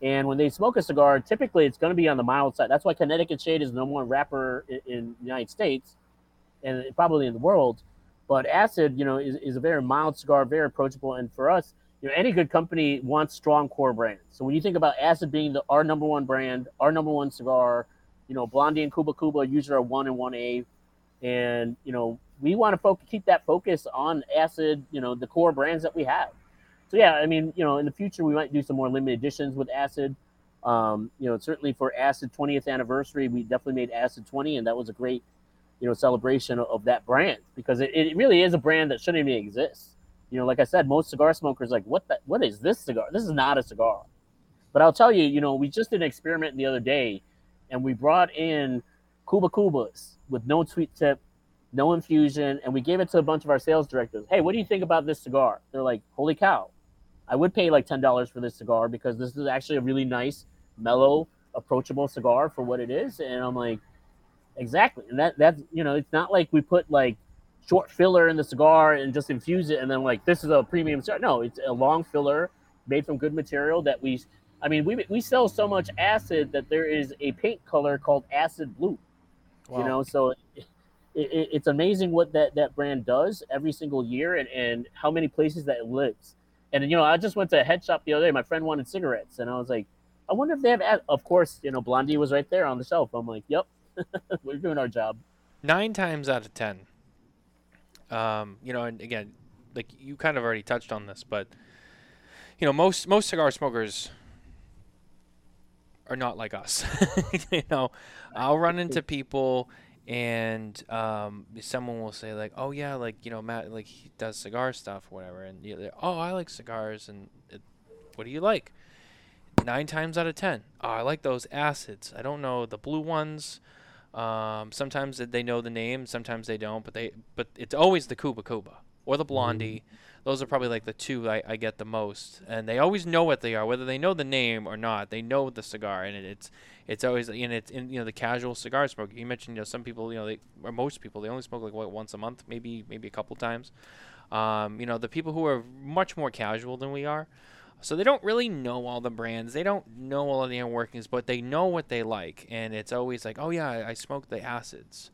[SPEAKER 4] And when they smoke a cigar, typically it's going to be on the mild side. That's why Connecticut Shade is the number one wrapper in, the United States and probably in the world. But acid, you know, is, is a very mild cigar, very approachable. And for us, you know, any good company wants strong core brands. So when you think about acid being the, our number one brand, our number one cigar, you know, Blondie and Kuba Kuba usually are one and one A. And, you know, we want to focus, keep that focus on acid, you know, the core brands that we have. So yeah, I mean, you know, in the future we might do some more limited editions with acid. Um, you know, certainly for acid 20th anniversary, we definitely made acid 20, and that was a great, you know, celebration of, of that brand because it, it really is a brand that shouldn't even exist. You know, like I said, most cigar smokers like, what the, what is this cigar? This is not a cigar. But I'll tell you, you know, we just did an experiment the other day, and we brought in Kuba Kubas with no sweet tip, no infusion, and we gave it to a bunch of our sales directors. Hey, what do you think about this cigar? They're like, holy cow, I would pay like ten dollars for this cigar because this is actually a really nice, mellow, approachable cigar for what it is, and I'm like, exactly, and that that's you know, it's not like we put like short filler in the cigar and just infuse it, and then like this is a premium cigar. No, it's a long filler made from good material that we. I mean, we we sell so much acid that there is a paint color called acid blue. Wow. You know, so it, it, it's amazing what that that brand does every single year, and and how many places that it lives. And you know, I just went to a head shop the other day. My friend wanted cigarettes, and I was like, I wonder if they have. Ad-. Of course, you know, Blondie was right there on the shelf. I'm like, yep, we're doing our job.
[SPEAKER 2] Nine times out of ten, um, you know, and again, like you kind of already touched on this, but you know, most most cigar smokers are not like us. you know, I'll run into people and um, someone will say like, "Oh yeah, like you know Matt, like he does cigar stuff, or whatever," and you "Oh, I like cigars, and it, what do you like?" Nine times out of ten, oh, I like those acids. I don't know the blue ones. Um, sometimes they know the name, sometimes they don't, but they but it's always the Kuba Kuba or the Blondie. Mm-hmm. Those are probably like the two I, I get the most, and they always know what they are, whether they know the name or not. They know the cigar, and it, it's it's always know it's in you know the casual cigar smoker. You mentioned you know some people you know they or most people they only smoke like what once a month, maybe maybe a couple times. Um, you know the people who are much more casual than we are, so they don't really know all the brands. They don't know all of the workings, but they know what they like, and it's always like, oh yeah, I, I smoke the acids.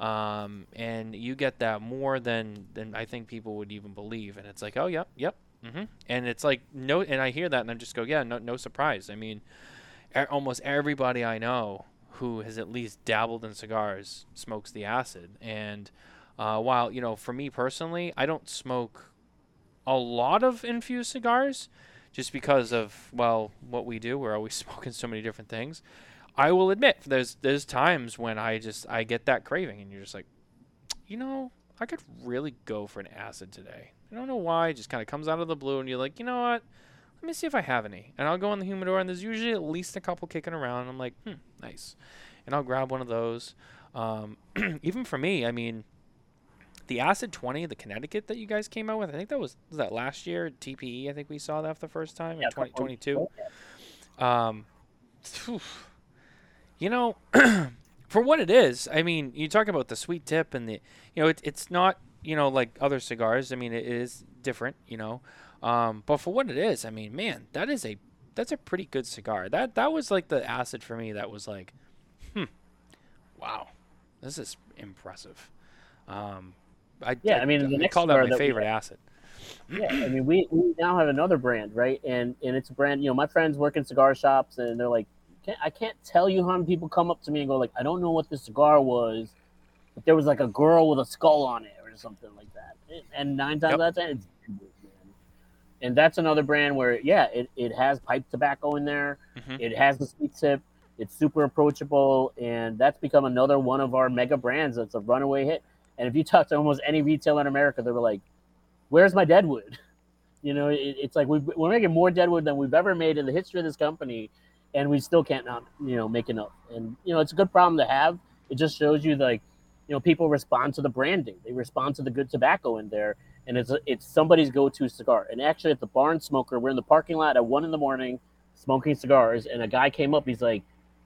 [SPEAKER 2] Um, and you get that more than than I think people would even believe. And it's like, oh yep, yep, mm-hmm. and it's like no, and I hear that and I just go, yeah, no, no surprise. I mean, almost everybody I know who has at least dabbled in cigars smokes the acid. And uh, while you know, for me personally, I don't smoke a lot of infused cigars, just because of well, what we do. We're always smoking so many different things. I will admit, there's there's times when I just I get that craving, and you're just like, you know, I could really go for an acid today. I don't know why. It just kind of comes out of the blue, and you're like, you know what? Let me see if I have any. And I'll go in the humidor, and there's usually at least a couple kicking around. I'm like, hmm, nice. And I'll grab one of those. Um, even for me, I mean, the Acid 20, the Connecticut that you guys came out with, I think that was, was that last year, TPE, I think we saw that for the first time yeah, in 2022. Um, you know, for what it is, I mean, you talk about the sweet tip and the, you know, it, it's not, you know, like other cigars. I mean, it is different, you know. Um, but for what it is, I mean, man, that is a that's a pretty good cigar. That that was like the acid for me. That was like, hmm, wow, this is impressive. Um, I
[SPEAKER 4] yeah, I, I mean, I, the next
[SPEAKER 2] call that my favorite acid.
[SPEAKER 4] Yeah, I mean, we, we now have another brand, right? And and it's a brand. You know, my friends work in cigar shops, and they're like, can't, I can't tell you how many people come up to me and go like, I don't know what this cigar was, but there was like a girl with a skull on it or something like that. And nine times yep. out of ten, it's and that's another brand where yeah it, it has pipe tobacco in there. Mm-hmm. it has the sweet tip. It's super approachable. And that's become another one of our mega brands that's a runaway hit. And if you talk to almost any retailer in america they were like where's my deadwood? You know it, it's like we are making more deadwood than we've ever made in the history of this company. And we still can't not you know make enough. And you know it's a good problem to have. It just shows you like you know people respond to the branding. They respond to the good tobacco in there and it's it's somebody's go-to cigar. And actually, at the barn smoker, we're in the parking lot at one in the morning, smoking cigars, and a guy came up. He's like,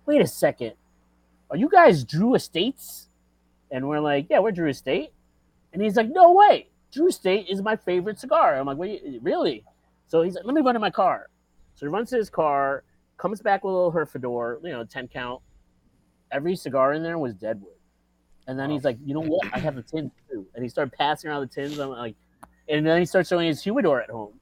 [SPEAKER 4] "Wait a second, are you guys Drew Estates?" And we're like, "Yeah, we're Drew Estate." And he's like, "No way, Drew Estate is my favorite cigar." I'm like, "Wait, really?" So he's like, "Let me run in my car." So he runs to his car, comes back with a little Herfador, you know, ten count. Every cigar in there was Deadwood. And then he's like, you know what? I have the tins too. And he started passing around the tins. I'm like, and then he starts showing his humidor at home.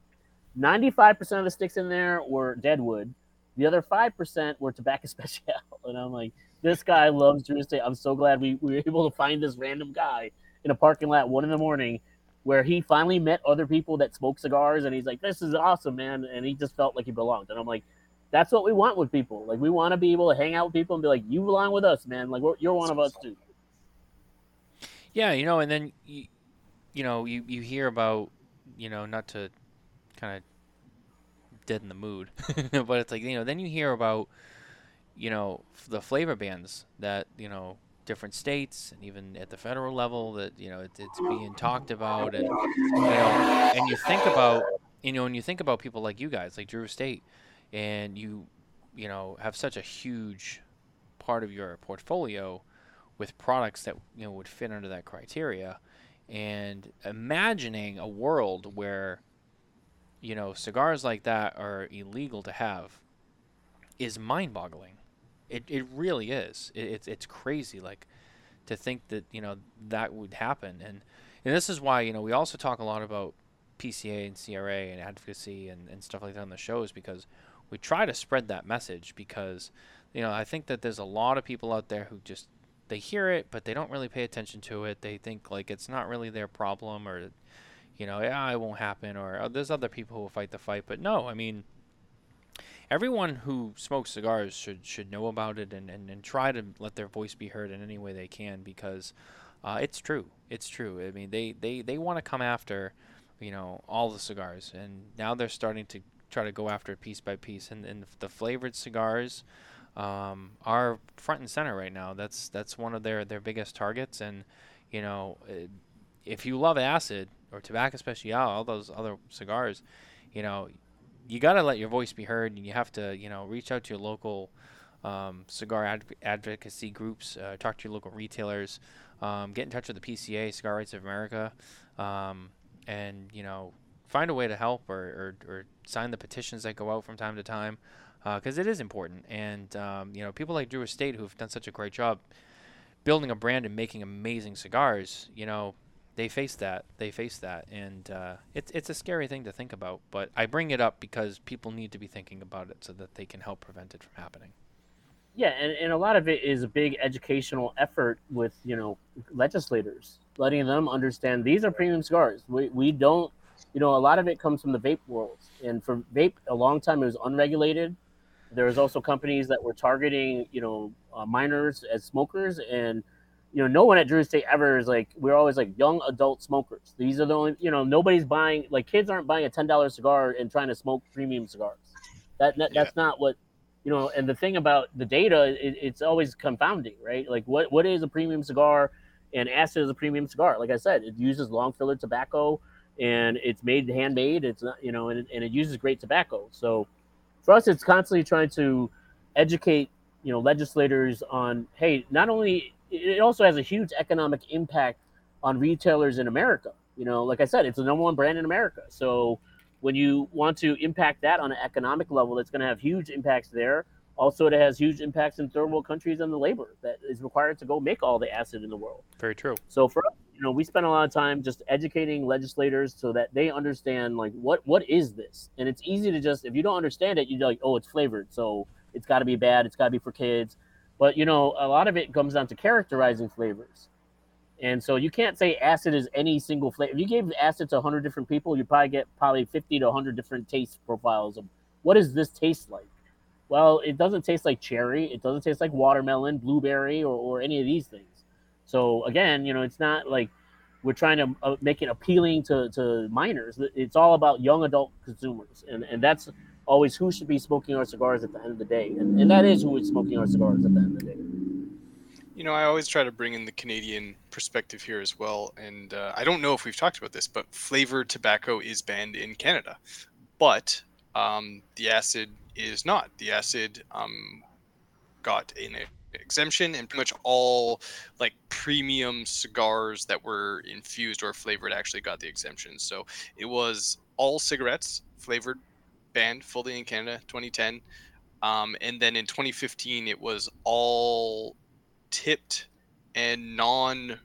[SPEAKER 4] 95% of the sticks in there were deadwood. The other 5% were tobacco special. And I'm like, this guy loves Drew Estate. I'm so glad we, we were able to find this random guy in a parking lot one in the morning where he finally met other people that smoke cigars. And he's like, this is awesome, man. And he just felt like he belonged. And I'm like, that's what we want with people. Like, we want to be able to hang out with people and be like, you belong with us, man. Like, you're one of us too.
[SPEAKER 2] Yeah, you know, and then you, you know, you, you hear about, you know, not to kind of dead in the mood, but it's like, you know, then you hear about, you know, the flavor bans that, you know, different states and even at the federal level that, you know, it, it's being talked about and, you know, and you think about, you know, and you think about people like you guys, like Drew Estate, and you, you know have such a huge part of your portfolio with products that you know would fit under that criteria and imagining a world where you know cigars like that are illegal to have is mind-boggling. It, it really is. It, it's it's crazy like to think that you know that would happen. And and this is why you know we also talk a lot about PCA and CRA and advocacy and, and stuff like that on the shows because we try to spread that message because you know I think that there's a lot of people out there who just they hear it but they don't really pay attention to it. They think like it's not really their problem or you know yeah it won't happen or oh, there's other people who will fight the fight. But no I mean everyone who smokes cigars should should know about it and, and, and try to let their voice be heard in any way they can because uh, it's true. It's true. I mean they they, they want to come after you know all the cigars and now they're starting to try to go after it piece by piece. And, and the flavored cigars um, are front and center right now. That's that's one of their their biggest targets. And you know if you love acid or Tabak Especial all those other cigars you know you got to let your voice be heard. And you have to you know reach out to your local um, cigar adv- advocacy groups uh, talk to your local retailers um, get in touch with the pca cigar rights of america um, and you know find a way to help or, or, or sign the petitions that go out from time to time because uh, it is important and um, you know people like drew estate who've done such a great job building a brand and making amazing cigars you know they face that they face that and uh, it's it's a scary thing to think about but i bring it up because people need to be thinking about it so that they can help prevent it from happening
[SPEAKER 4] yeah and, and a lot of it is a big educational effort with you know legislators letting them understand these are premium cigars. We, we don't, you know, a lot of it comes from the vape world. And for vape, a long time it was unregulated. There was also companies that were targeting, you know, uh, minors as smokers. And, you know, no one at Drew Estate ever is like, we're always like young adult smokers. These are the only, you know, nobody's buying, like kids aren't buying a $10 cigar and trying to smoke premium cigars. That, that That's not what, you know, and the thing about the data, it, it's always confounding, right? Like what, what is a premium cigar? And acid is a premium cigar. Like I said, it uses long filler tobacco and it's made handmade. It's not, you know, and, and it uses great tobacco. So for us, it's constantly trying to educate, you know, legislators on, hey, not only, it also has a huge economic impact on retailers in America. You know, like I said, it's the number one brand in America. So when you want to impact that on an economic level, it's going to have huge impacts there. Also, it has huge impacts in third world countries and the labor that is required to go make all the acid in the world.
[SPEAKER 2] Very true.
[SPEAKER 4] So for us, you know, we spend a lot of time just educating legislators so that they understand like what what is this, and it's easy to just if you don't understand it, you're like, oh, it's flavored, so it's got to be bad, it's got to be for kids. But you know, a lot of it comes down to characterizing flavors. And so you can't say acid is any single flavor. If you gave acid to 100 different people, you probably get probably 50 to 100 different taste profiles of what does this taste like well, it doesn't taste like cherry. It doesn't taste like watermelon, blueberry, or, or any of these things. So again, you know, it's not like we're trying to uh, make it appealing to, to minors. It's all about young adult consumers, and and that's always who should be smoking our cigars at the end of the day, and, and that is who is smoking our cigars at the end of the day.
[SPEAKER 3] You know, I always try to bring in the Canadian perspective here as well, and uh, I don't know if we've talked about this, but flavored tobacco is banned in Canada, but um, the acid is not. The acid um, got an exemption, and pretty much all like premium cigars that were infused or flavored actually got the exemption. So it was all cigarettes flavored banned fully in Canada, 2010. Um, and then in 2015, it was all tipped and non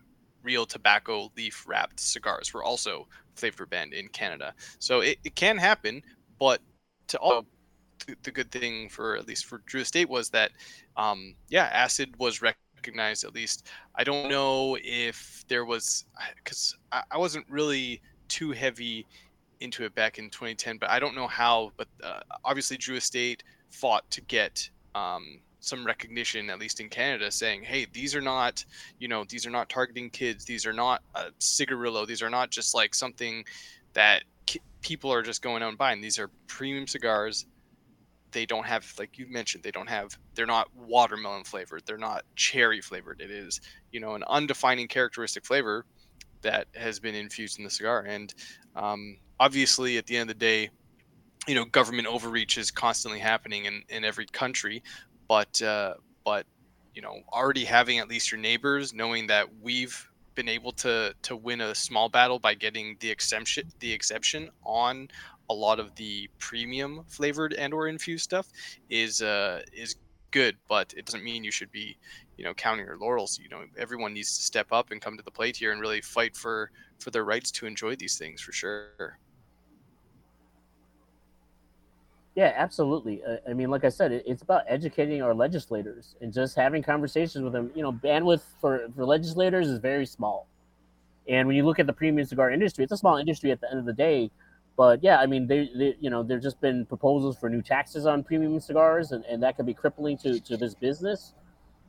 [SPEAKER 3] real tobacco leaf wrapped cigars were also flavor banned in Canada. So it, it can happen, but to all the, good thing for at least for Drew Estate was that, um, yeah, acid was recognized at least. I don't know if there was because I, I, wasn't really too heavy into it back in 2010, but I don't know how. But uh, obviously, Drew Estate fought to get um, some recognition, at least in Canada, saying, "Hey, these are not, you know, these are not targeting kids. These are not a cigarillo. These are not just like something that." people are just going out and buying these are premium cigars they don't have like you mentioned they don't have they're not watermelon flavored they're not cherry flavored. It is you know an undefining characteristic flavor that has been infused in the cigar. And um, obviously at the end of the day you know government overreach is constantly happening in in every country. But uh, but you know already having at least your neighbors knowing that we've been able to to win a small battle by getting the exemption the exemption on a lot of the premium flavored and or infused stuff is uh is good but it doesn't mean you should be you know counting your laurels you know everyone needs to step up and come to the plate here and really fight for for their rights to enjoy these things for sure
[SPEAKER 4] Yeah, absolutely. Uh, I mean, like I said, it, it's about educating our legislators and just having conversations with them. You know, bandwidth for, for legislators is very small. And when you look at the premium cigar industry, it's a small industry at the end of the day. But yeah, I mean, they, they you know, there's just been proposals for new taxes on premium cigars, and, and that could be crippling to, to this business.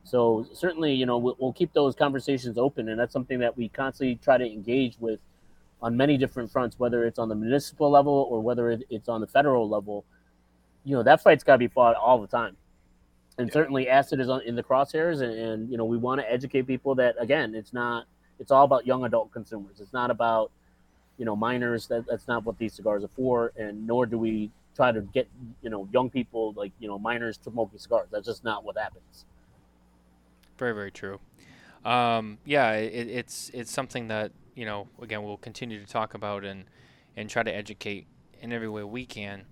[SPEAKER 4] So certainly, you know, we'll, we'll keep those conversations open, and that's something that we constantly try to engage with on many different fronts, whether it's on the municipal level or whether it's on the federal level. You know that fight's got to be fought all the time. And certainly acid is on, in the crosshairs and, and you know we want to educate people that again it's not it's all about young adult consumers. It's not about you know minors that, that's not what these cigars are for and nor do we try to get you know young people like you know minors to smoking cigars. That's just not what happens.
[SPEAKER 2] Very very true. Um, yeah it, it's it's something that you know again we'll continue to talk about and and try to educate in every way we can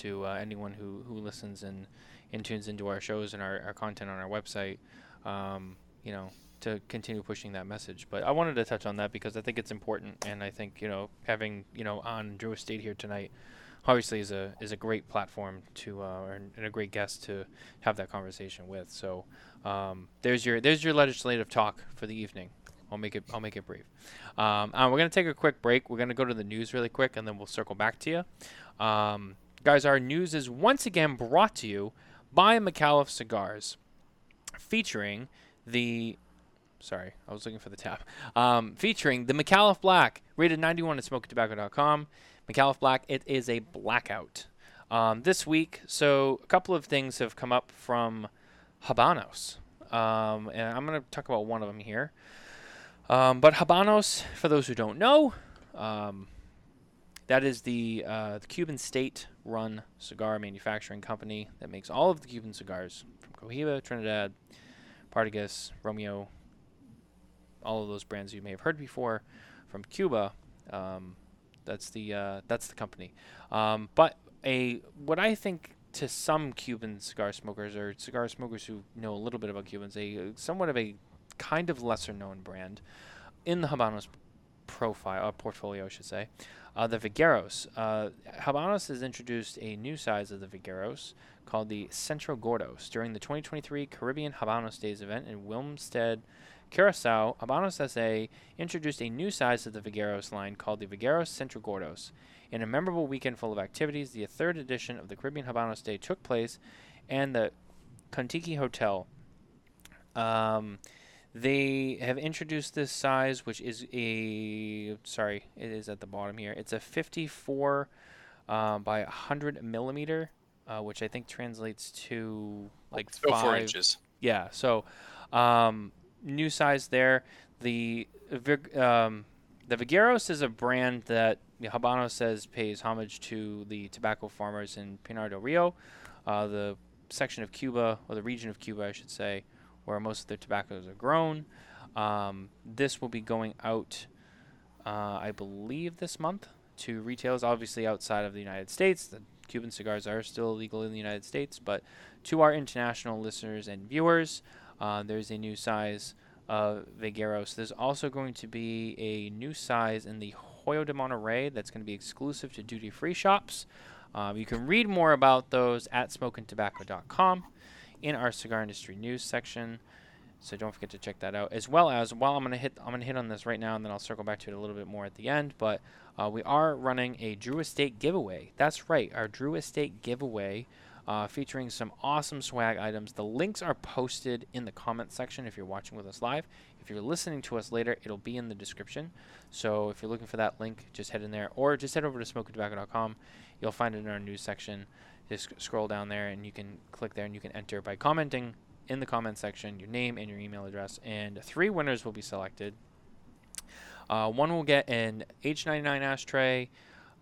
[SPEAKER 2] to uh, anyone who, who listens and, and tunes into our shows and our, our content on our website, um, you know, to continue pushing that message. But I wanted to touch on that because I think it's important, and I think you know having you know on Drew Estate here tonight, obviously is a is a great platform to uh, and a great guest to have that conversation with. So um, there's your there's your legislative talk for the evening. I'll make it I'll make it brief. Um, we're gonna take a quick break. We're gonna go to the news really quick, and then we'll circle back to you. Um, Guys, our news is once again brought to you by Micallef Cigars, featuring the. Sorry, I was looking for the tab. Um, featuring the Micallef Black, rated 91 at SmokinTabacco.com. Micallef Black, it is a blackout. Um, this week, so a couple of things have come up from Habanos. Um, and I'm going to talk about one of them here. Um, but Habanos, for those who don't know, um, that is the, uh, the Cuban state-run cigar manufacturing company that makes all of the Cuban cigars from Cohiba, Trinidad, Partagas, Romeo, all of those brands you may have heard before from Cuba. Um, that's the uh, that's the company. Um, but a what I think to some Cuban cigar smokers or cigar smokers who know a little bit about Cubans, a somewhat of a kind of lesser known brand in the Habanos profile uh, portfolio, I should say, uh, the Vegueros. Uh, Habanos has introduced a new size of the Vegueros called the Centro Gordos during the 2023 Caribbean Habanos Days event in Willemstad, Curacao. Habanos SA introduced a new size of the Vegueros line called the Vegueros Centro Gordos. In a memorable weekend full of activities, the third edition of the Caribbean Habanos Day took place, and the Contiki Hotel. Um, they have introduced this size, which is a sorry, it is at the bottom here. It's a 54 uh, by 100 millimeter, uh, which I think translates to like
[SPEAKER 3] five. Four inches.
[SPEAKER 2] Yeah. So, um, new size there. The um, the Vegueros is a brand that Habano says pays homage to the tobacco farmers in Pinar del Rio, uh, the section of Cuba or the region of Cuba, I should say, where most of their tobaccos are grown. Um, this will be going out, uh, I believe, this month to retailers, obviously outside of the United States. The Cuban cigars are still illegal in the United States, but to our international listeners and viewers, uh, there's a new size of Vegueros. There's also going to be a new size in the Hoyo de Monterrey that's going to be exclusive to duty free shops. Um, you can read more about those at smokintabacco.com in our cigar industry news section. So don't forget to check that out. As well as, while I'm gonna hit, I'm gonna hit on this right now, and then I'll circle back to it a little bit more at the end. But uh, we are running a Drew Estate giveaway. That's right, our Drew Estate giveaway, uh, featuring some awesome swag items. The links are posted in the comment section if you're watching with us live. If you're listening to us later, it'll be in the description. So if you're looking for that link, just head in there, or just head over to smokintabacco.com. You'll find it in our news section just scroll down there and you can click there and you can enter by commenting in the comment section your name and your email address. And three winners will be selected. Uh, one will get an H99 ashtray,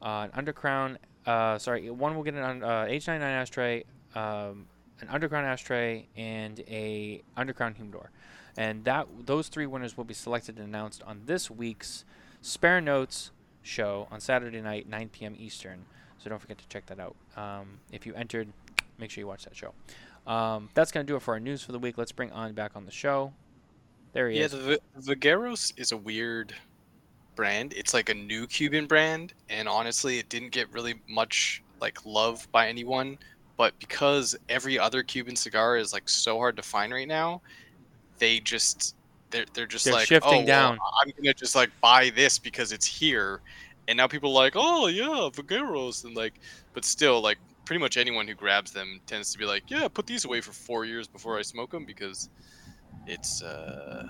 [SPEAKER 2] uh, an Undercrown uh, sorry, one will get an uh, H99 ashtray, um, an Undercrown ashtray, and a Undercrown humidor. And that those three winners will be selected and announced on this week's Spare Notes show on Saturday night, 9 p.m. Eastern. So don't forget to check that out. Um, if you entered, make sure you watch that show. Um, that's going to do it for our news for the week. Let's bring An back on the show. There he
[SPEAKER 3] yeah,
[SPEAKER 2] is.
[SPEAKER 3] the V- Vegueros is a weird brand. It's like a new Cuban brand, and honestly, it didn't get really much like love by anyone. But because every other Cuban cigar is like so hard to find right now, they just they're they're just
[SPEAKER 2] They're
[SPEAKER 3] like
[SPEAKER 2] shifting
[SPEAKER 3] oh, well,
[SPEAKER 2] down."
[SPEAKER 3] I'm gonna just like buy this because it's here, and now people are like oh yeah Vegueros and like, but still like pretty much anyone who grabs them tends to be like yeah put these away for four years before I smoke them because it's uh,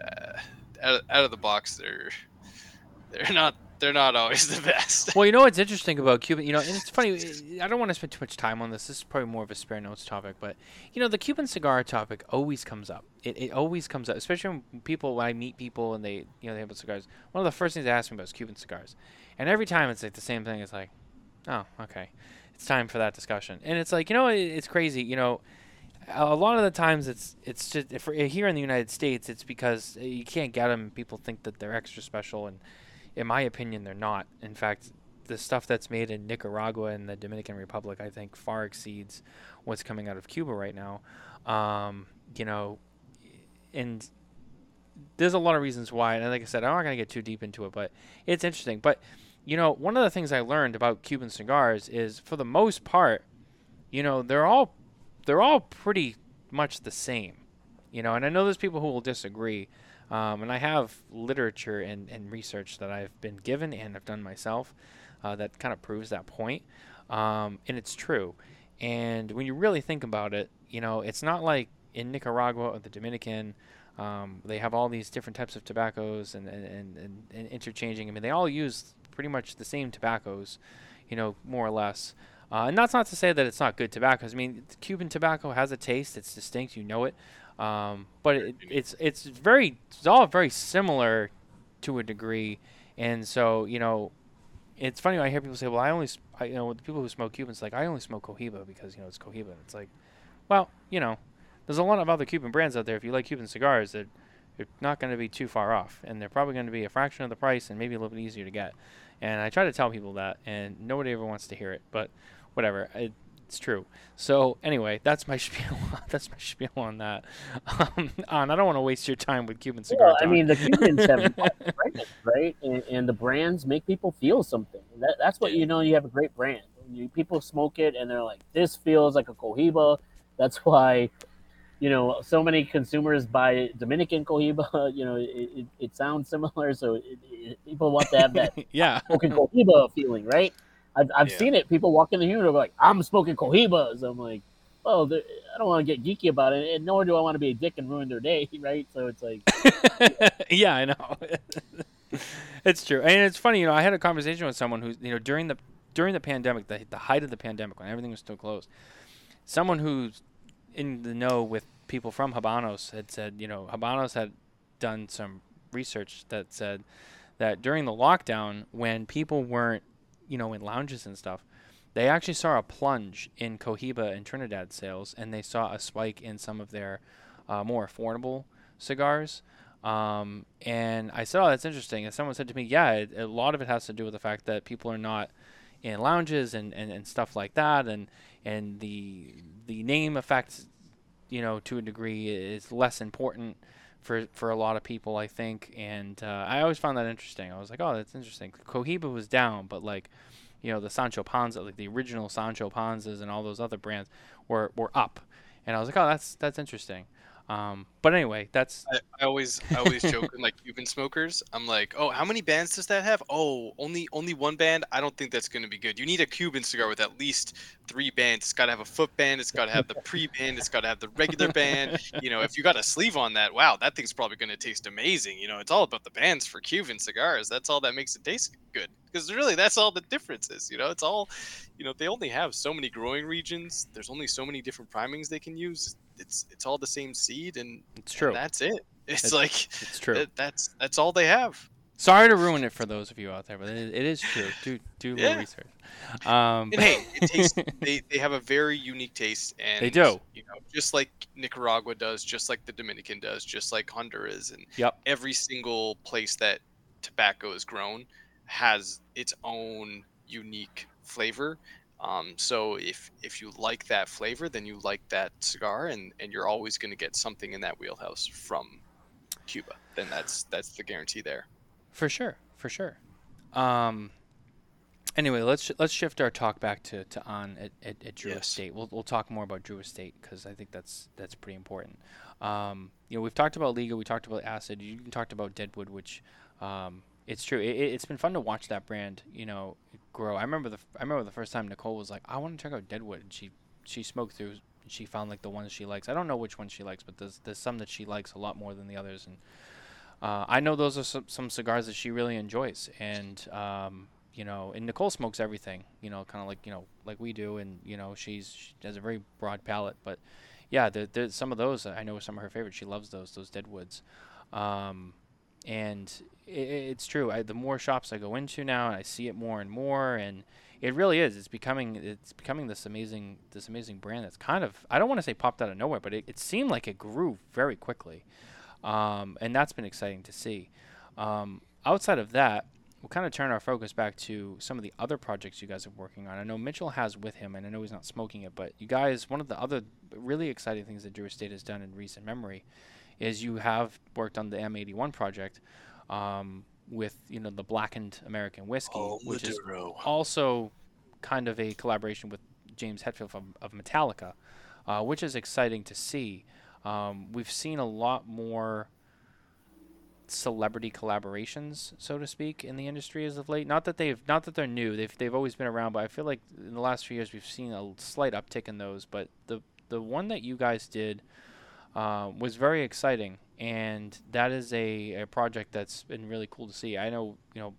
[SPEAKER 3] uh out, out of the box they're they're not they're not always the best.
[SPEAKER 2] Well, you know what's interesting about Cuban, you know, and it's funny. I don't want to spend too much time on this. This is probably more of a spare notes topic, but you know, the Cuban cigar topic always comes up. It, it always comes up, especially when people when I meet people and they you know they have cigars. One of the first things they ask me about is Cuban cigars, and every time it's like the same thing. It's like, oh, okay, it's time for that discussion, and it's like you know it, it's crazy. You know, a lot of the times it's it's just if here in the United States, it's because eh, you can't get them. People think that they're extra special and in my opinion, they're not. In fact, the stuff that's made in Nicaragua and the Dominican Republic, I think, far exceeds what's coming out of Cuba right now. Um, you know, and there's a lot of reasons why. And like I said, I'm not going to get too deep into it, but it's interesting. But, you know, one of the things I learned about Cuban cigars is, for the most part, you know, they're all they're all pretty much the same. You know, and I know there's people who will disagree. Um, and I have literature and, and research that I've been given and have done myself uh, that kind of proves that point. Um, and it's true. And when you really think about it, you know, it's not like in Nicaragua or the Dominican, um, they have all these different types of tobaccos and, and, and, and, and interchanging. I mean, they all use pretty much the same tobaccos, you know, more or less. Uh, and that's not to say that it's not good tobaccos. I mean, Cuban tobacco has a taste; it's distinct. You know it. Um, but it, it's it's very it's all very similar to a degree, and so you know, it's funny when I hear people say, "Well, I only I, you know the people who smoke Cubans like I only smoke Cohiba because you know it's Cohiba." It's like, well, you know, there's a lot of other Cuban brands out there. If you like Cuban cigars, that you're not going to be too far off, and they're probably going to be a fraction of the price and maybe a little bit easier to get. And I try to tell people that, and nobody ever wants to hear it, but whatever. It, it's true. So anyway, that's my spiel. that's my spiel on that. Um, and I don't want to waste your time with Cuban cigar.
[SPEAKER 4] Well, I mean, the Cubans have brands, right? And, and the brands make people feel something. That, that's what you know. You have a great brand. You, people smoke it, and they're like, "This feels like a Cohiba." That's why, you know, so many consumers buy Dominican Cohiba. You know, it, it, it sounds similar, so it, it, people want to have that
[SPEAKER 2] yeah.
[SPEAKER 4] smoking Cohiba feeling, right? I've, I've
[SPEAKER 3] Yeah.
[SPEAKER 4] seen it. People walk in the humidor like, "I'm smoking Cohibas." I'm like, "Oh, I don't want to get geeky about it, and nor do I want to be a dick and ruin their day, right?" So it's like,
[SPEAKER 2] yeah, I know. it's true, and it's funny. You know, I had a conversation with someone who's you know, during the during the pandemic, the the height of the pandemic, when everything was still closed, someone who's in the know with people from Habanos had said, you know, Habanos had done some research that said that during the lockdown, when people weren't, you know, in lounges and stuff, they actually saw a plunge in Cohiba and Trinidad sales, and they saw a spike in some of their uh, more affordable cigars. Um, and I said, "Oh, that's interesting." And someone said to me, "Yeah, it, a lot of it has to do with the fact that people are not in lounges and, and, and stuff like that, and and the the name effect, you know, to a degree is less important for for a lot of people, I think. And uh, I always found that interesting. I was like, "Oh, that's interesting." Cohiba was down, but like, you know, the Sancho Panza, like the original Sancho Panzas and all those other brands were were up. And I was like, "Oh, that's that's interesting." Um, but anyway, that's
[SPEAKER 3] I, I always I always joke with like Cuban smokers. I'm like, oh, how many bands does that have? Oh, only only one band. I don't think that's gonna be good. You need a Cuban cigar with at least three bands. It's got to have a foot band. It's got to have the pre band. It's got to have the regular band. You know, if you got a sleeve on that, wow, that thing's probably gonna taste amazing. You know, it's all about the bands for Cuban cigars. That's all that makes it taste good. Because really, that's all the difference is. You know, it's all, you know, they only have so many growing regions. There's only so many different primings they can use. It's it's all the same seed and
[SPEAKER 2] it's true.
[SPEAKER 3] and that's it. It's
[SPEAKER 2] It's-
[SPEAKER 3] like
[SPEAKER 2] It's true.
[SPEAKER 3] that, that's that's all they have.
[SPEAKER 2] Sorry to ruin it for those of you out there, but it, it is true. Do do a little research. Um,
[SPEAKER 3] And hey, it tastes, they they have a very unique taste, and
[SPEAKER 2] They do.
[SPEAKER 3] You know, just like Nicaragua does, just like the Dominican does, just like Honduras, and
[SPEAKER 2] Yep.
[SPEAKER 3] every single place that tobacco is grown has its own unique flavor. Um, so if if you like that flavor, then you like that cigar, and and you're always going to get something in that wheelhouse from Cuba. Then that's that's the guarantee there.
[SPEAKER 2] For sure, for sure. Um, anyway, let's let's shift our talk back to, to An at, at, at Drew
[SPEAKER 3] Yes.
[SPEAKER 2] Estate. We'll we'll talk more about Drew Estate because I think that's that's pretty important. Um, you know, we've talked about Liga, we talked about Acid, you talked about Deadwood, which um, it's true. It, it's been fun to watch that brand, you know, grow. I remember the I remember the first time Nicole was like, I want to check out Deadwood, and she she smoked through. She found like the ones she likes. I don't know which ones she likes, but there's there's some that she likes a lot more than the others, and uh, I know those are some, some cigars that she really enjoys, and um, you know, and Nicole smokes everything, you know, kind of like you know, like we do, and you know, she's she has a very broad palate. But yeah, there, there's some of those I know are some of her favorites. She loves those those Deadwoods, um, and i it's true. I, the more shops I go into now, and I see it more and more, and it really is. It's becoming it's becoming this amazing this amazing brand that's kind of I don't want to say popped out of nowhere, but it, it seemed like it grew very quickly um, and that's been exciting to see. Um, outside of that, we'll kind of turn our focus back to some of the other projects you guys are working on. I know Mitchell has with him, and I know he's not smoking it, but you guys, one of the other really exciting things that Drew Estate has done in recent memory is you have worked on the M81 project um, with you know the blackened American whiskey,
[SPEAKER 3] Oh,
[SPEAKER 2] which is also kind of a collaboration with James Hetfield of, of Metallica, uh, which is exciting to see. Um, we've seen a lot more celebrity collaborations, so to speak, in the industry as of late. Not that they've not that they're new; they've they've always been around. But I feel like in the last few years we've seen a slight uptick in those. But the the one that you guys did uh, was very exciting, and that is a, a project that's been really cool to see. I know you know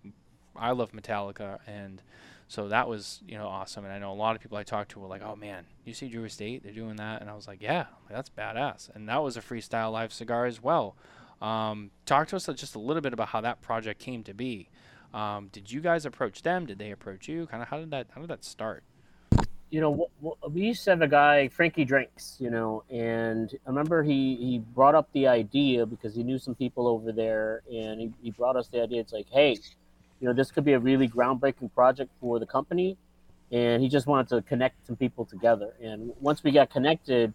[SPEAKER 2] I love Metallica and. So that was, you know, awesome. And I know a lot of people I talked to were like, "Oh man, you see Drew Estate? They're doing that." And I was like, "Yeah, that's badass." And that was a freestyle live cigar as well. Um, talk to us just a little bit about how that project came to be. Um, did you guys approach them? Did they approach you? Kind of how did that how did that start?
[SPEAKER 4] You know, we used to have a guy, Frankie Drinks, you know, and I remember he, he brought up the idea because he knew some people over there, and he, he brought us the idea. It's like, hey, you know, this could be a really groundbreaking project for the company, and he just wanted to connect some people together. And once we got connected,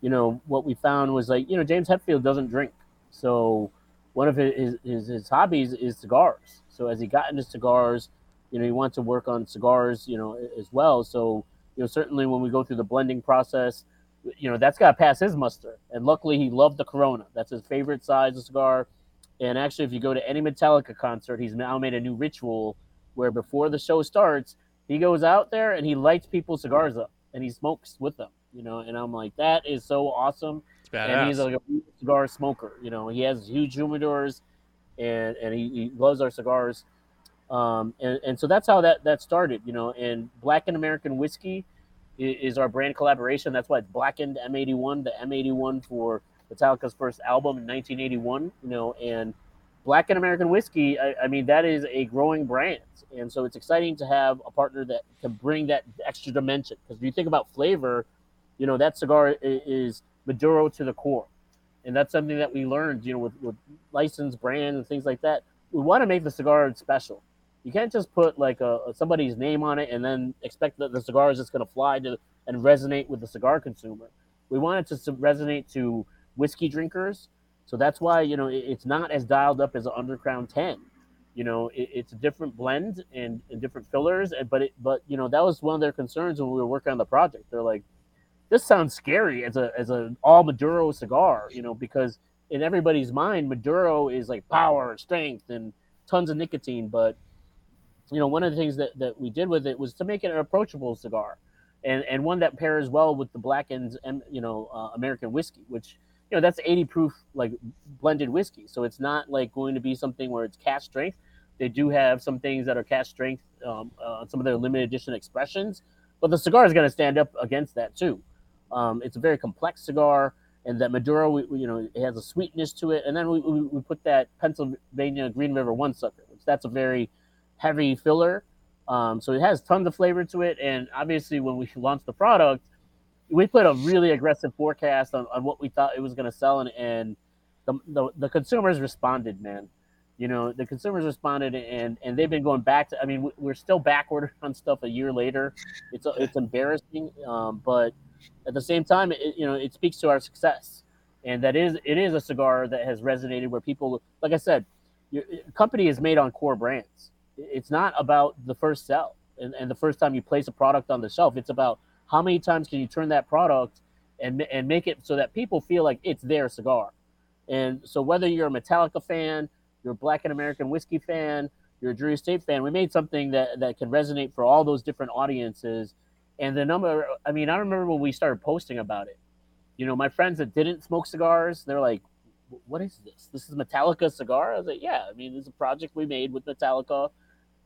[SPEAKER 4] you know, what we found was like, you know, James Hetfield doesn't drink, so one of his his, his hobbies is cigars. So as he got into cigars, you know, he wants to work on cigars, you know, as well. So you know, certainly when we go through the blending process, you know, that's got to pass his muster. And luckily, he loved the Corona. That's his favorite size of cigar. And actually, if you go to any Metallica concert, he's now made a new ritual where before the show starts, he goes out there and he lights people's cigars up and he smokes with them. You know, and I'm like, that is so awesome. And he's like a cigar smoker. You know, he has huge humidors, and and he, he loves our cigars. Um, and, and so that's how that, that started, you know. And Blackened American Whiskey is, our brand collaboration. That's why it's Blackened M81, the M81 for Metallica's first album in 1981, you know. And Blackened American Whiskey, I, I mean, that is a growing brand. And so it's exciting to have a partner that can bring that extra dimension. Because if you think about flavor, you know, that cigar is Maduro to the core. And that's something that we learned, you know, with, with licensed brands and things like that. We want to make the cigar special. You can't just put like a, somebody's name on it and then expect that the cigar is just going to fly to and resonate with the cigar consumer. We want it to resonate to whiskey drinkers. So that's why, you know, it, it's not as dialed up as an Undercrown 10. You know, it, it's a different blend and, and different fillers. and- But, it, but, you know, that was one of their concerns when we were working on the project. They're like, this sounds scary as a as an all Maduro cigar, you know, because in everybody's mind, Maduro is like power, strength, and tons of nicotine. But you know, one of the things that, that we did with it was to make it an approachable cigar, and and one that pairs well with the blackened and you know uh, American whiskey, which you know that's 80 proof like blended whiskey, so it's not like going to be something where it's cask strength. They do have some things that are cask strength, um, uh, some of their limited edition expressions, but the cigar is going to stand up against that too. Um, it's a very complex cigar. and that Maduro, we, you know, it has a sweetness to it, and then we, we, we put that Pennsylvania Green River One Sucker, which that's a very heavy filler. Um, so it has tons of flavor to it, and obviously when we launched the product, we put a really aggressive forecast on, on what we thought it was going to sell, and, and the, the, the consumers responded, man. You know, the consumers responded, and and they've been going back to. I mean, we're still backward on stuff a year later. It's it's embarrassing, um, but at the same time, it, you know, it speaks to our success, and that is it is a cigar that has resonated where people, like I said, your company is made on core brands. It's not about the first sell and, and the first time you place a product on the shelf. It's about how many times can you turn that product and and make it so that people feel like it's their cigar. And so whether you're a Metallica fan, you're a Blackened American whiskey fan, you're a Drew Estate fan, we made something that, that can resonate for all those different audiences. And the number, I mean, I remember when we started posting about it. You know, my friends that didn't smoke cigars, they're like, what is this? This is Metallica cigar? I was like, yeah, I mean, it's a project we made with Metallica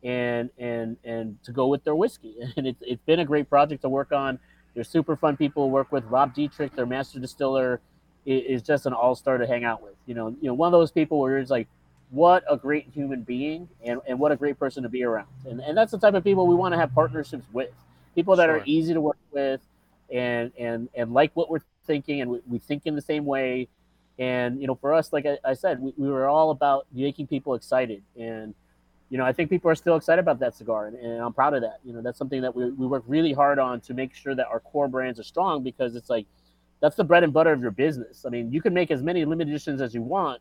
[SPEAKER 4] and and and to go with their whiskey. And it's, it's been a great project to work on. They're super fun people to work with. Rob Dietrich, their master distiller, is just an all star to hang out with. You know, you know, one of those people where it's like, what a great human being and, and what a great person to be around. And, and that's the type of people we want to have partnerships with. People that sure. are easy to work with and, and, and like what we're thinking and we, we think in the same way. And, you know, for us, like I, I said, we, we were all about making people excited. And, you know, I think people are still excited about that cigar, and, and, I'm proud of that. You know, that's something that we, we work really hard on to make sure that our core brands are strong because it's like that's the bread and butter of your business. I mean, you can make as many limited editions as you want,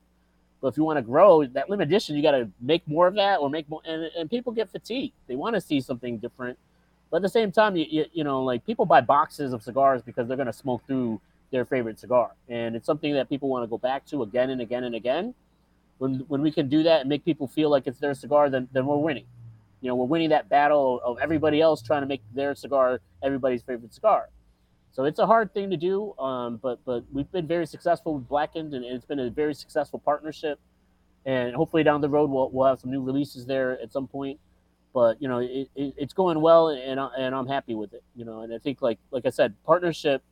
[SPEAKER 4] but if you want to grow that limited edition, you got to make more of that or make more. And, and people get fatigued; they want to see something different. But at the same time, you, you, you know, like people buy boxes of cigars because they're going to smoke through their favorite cigar, and it's something that people want to go back to again and again and again when when we can do that and make people feel like it's their cigar, then then we're winning. You know, we're winning that battle of everybody else trying to make their cigar everybody's favorite cigar. So it's a hard thing to do, um, but but we've been very successful with Blackened, and it's been a very successful partnership. And hopefully down the road we'll, we'll have some new releases there at some point. But you know, it, it, it's going well, and and I'm happy with it. You know, and I think like like I said, partnership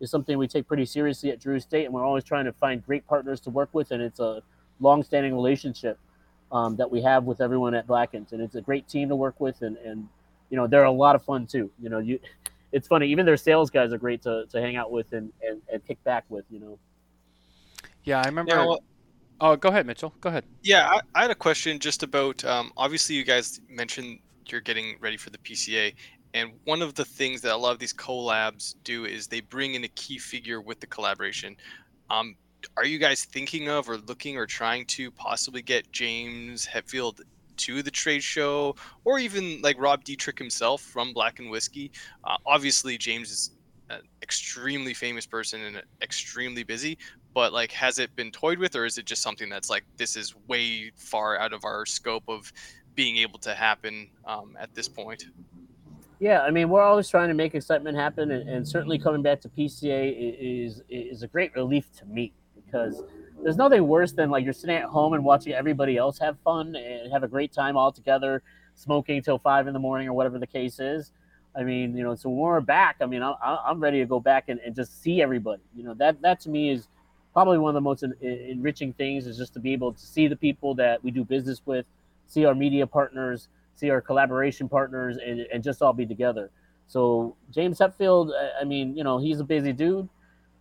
[SPEAKER 4] is something we take pretty seriously at Drew Estate, and we're always trying to find great partners to work with, and it's a long-standing relationship um, that we have with everyone at Blackens, and it's a great team to work with, and and you know they're a lot of fun too. You know, you it's funny even their sales guys are great to, to hang out with and, and, and kick back with. You know.
[SPEAKER 2] Yeah, I remember. Yeah, well, oh, go ahead, Mitchell. Go ahead.
[SPEAKER 3] Yeah, I, I had a question just about. Um, obviously, you guys mentioned you're getting ready for the PCA, and one of the things that a lot of these collabs do is they bring in a key figure with the collaboration. Um, are you guys thinking of or looking or trying to possibly get James Hetfield to the trade show, or even like Rob Dietrich himself from Blackened Whiskey? Uh, obviously, James is an extremely famous person and extremely busy, but like, has it been toyed with, or is it just something that's like this is way far out of our scope of being able to happen um, at this point?
[SPEAKER 4] Yeah, I mean, we're always trying to make excitement happen, and, and certainly coming back to PCA is is a great relief to me because there's nothing worse than like you're sitting at home and watching everybody else have fun and have a great time all together, smoking till five in the morning or whatever the case is. I mean, you know, so when we're back, I mean, I, I'm ready to go back and, and just see everybody. You know, that that to me is probably one of the most en- enriching things is just to be able to see the people that we do business with, see our media partners, see our collaboration partners, and, and just all be together. So James Hetfield, I mean, you know, he's a busy dude.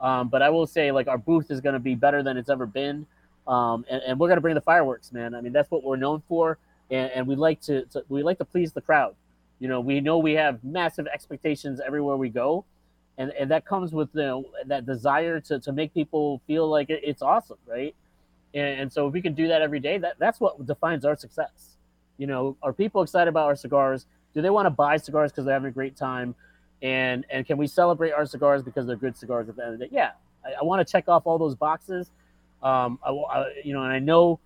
[SPEAKER 4] Um, but I will say, like, our booth is going to be better than it's ever been. Um, and, and, we're going to bring the fireworks, man. I mean, that's what we're known for. And, and we like to, to, we like to please the crowd. You know, we know we have massive expectations everywhere we go. And, and that comes with you know, that desire to, to make people feel like it's awesome, right? And, and so if we can do that every day, that, that's what defines our success. You know, are people excited about our cigars? Do they want to buy cigars because they're having a great time? And and can we celebrate our cigars because they're good cigars at the end of the day? Yeah, I, I want to check off all those boxes. Um, I, I, you know, and I know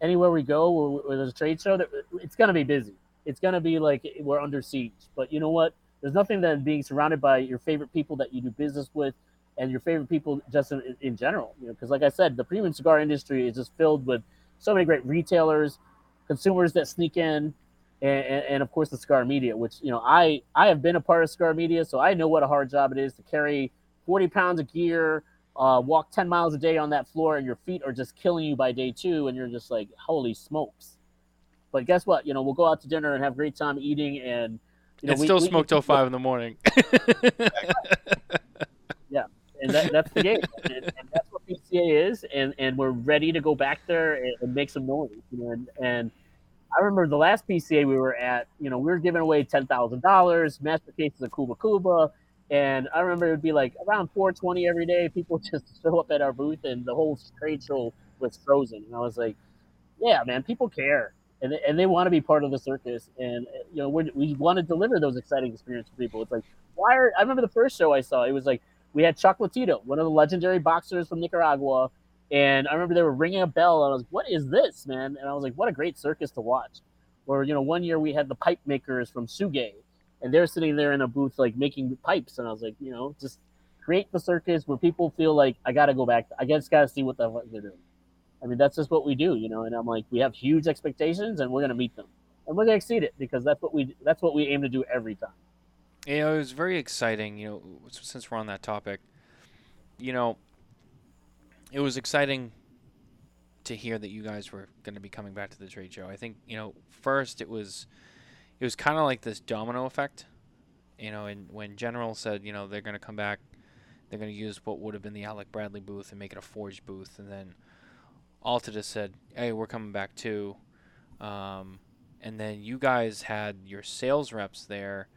[SPEAKER 4] anywhere we go where, where there's a trade show, that it's going to be busy. It's going to be like we're under siege. But you know what? There's nothing that being surrounded by your favorite people that you do business with, and your favorite people just in, in general. You know, because like I said, the premium cigar industry is just filled with so many great retailers, consumers that sneak in, and, and, and, of course the Scar media which you know i i have been a part of Scar media so i know what a hard job it is to carry 40 pounds of gear uh, walk 10 miles a day on that floor and your feet are just killing you by day two and you're just like holy smokes. But guess what? You know we'll go out to dinner and have a great time eating and you know,
[SPEAKER 2] and we, still we, smoke till five in the morning.
[SPEAKER 4] Yeah and that, that's the game and, and, that's what pca is and, and we're ready to go back there and, and make some noise you know and, and I remember the last PCA we were at, you know, we were giving away ten thousand dollars, master cases of Kuba Kuba, and I remember it would be like around 420 every day. People just show up at our booth, and the whole trade show was frozen. And I was like, "Yeah, man, people care, and they, and they want to be part of the circus, and you know, we want to deliver those exciting experiences for people." It's like, why are I remember the first show I saw? It was like we had Chocolatito, one of the legendary boxers from Nicaragua and I remember they were ringing a bell, and I was like, "What is this, man?" And I was like, "What a great circus to watch!" Or you know, one year we had the pipe makers from Sugay, and they're sitting there in a booth like making pipes, and I was like, you know, just create the circus where people feel like I got to go back. I just got to see what the fuck they're doing. I mean, that's just what we do, you know. And I'm like, we have huge expectations, and we're gonna meet them, and we're gonna exceed it because that's what we that's what we aim to do every time.
[SPEAKER 2] Know, it was very exciting. You know, since we're on that topic, you know, it was exciting to hear that you guys were going to be coming back to the trade show. I think you know first it was it was kind of like this domino effect, you know. And when General said you know they're going to come back, they're going to use what would have been the Alec Bradley booth and make it a Forge booth, and then Alta said, "Hey, we're coming back too," um, and then you guys had your sales reps there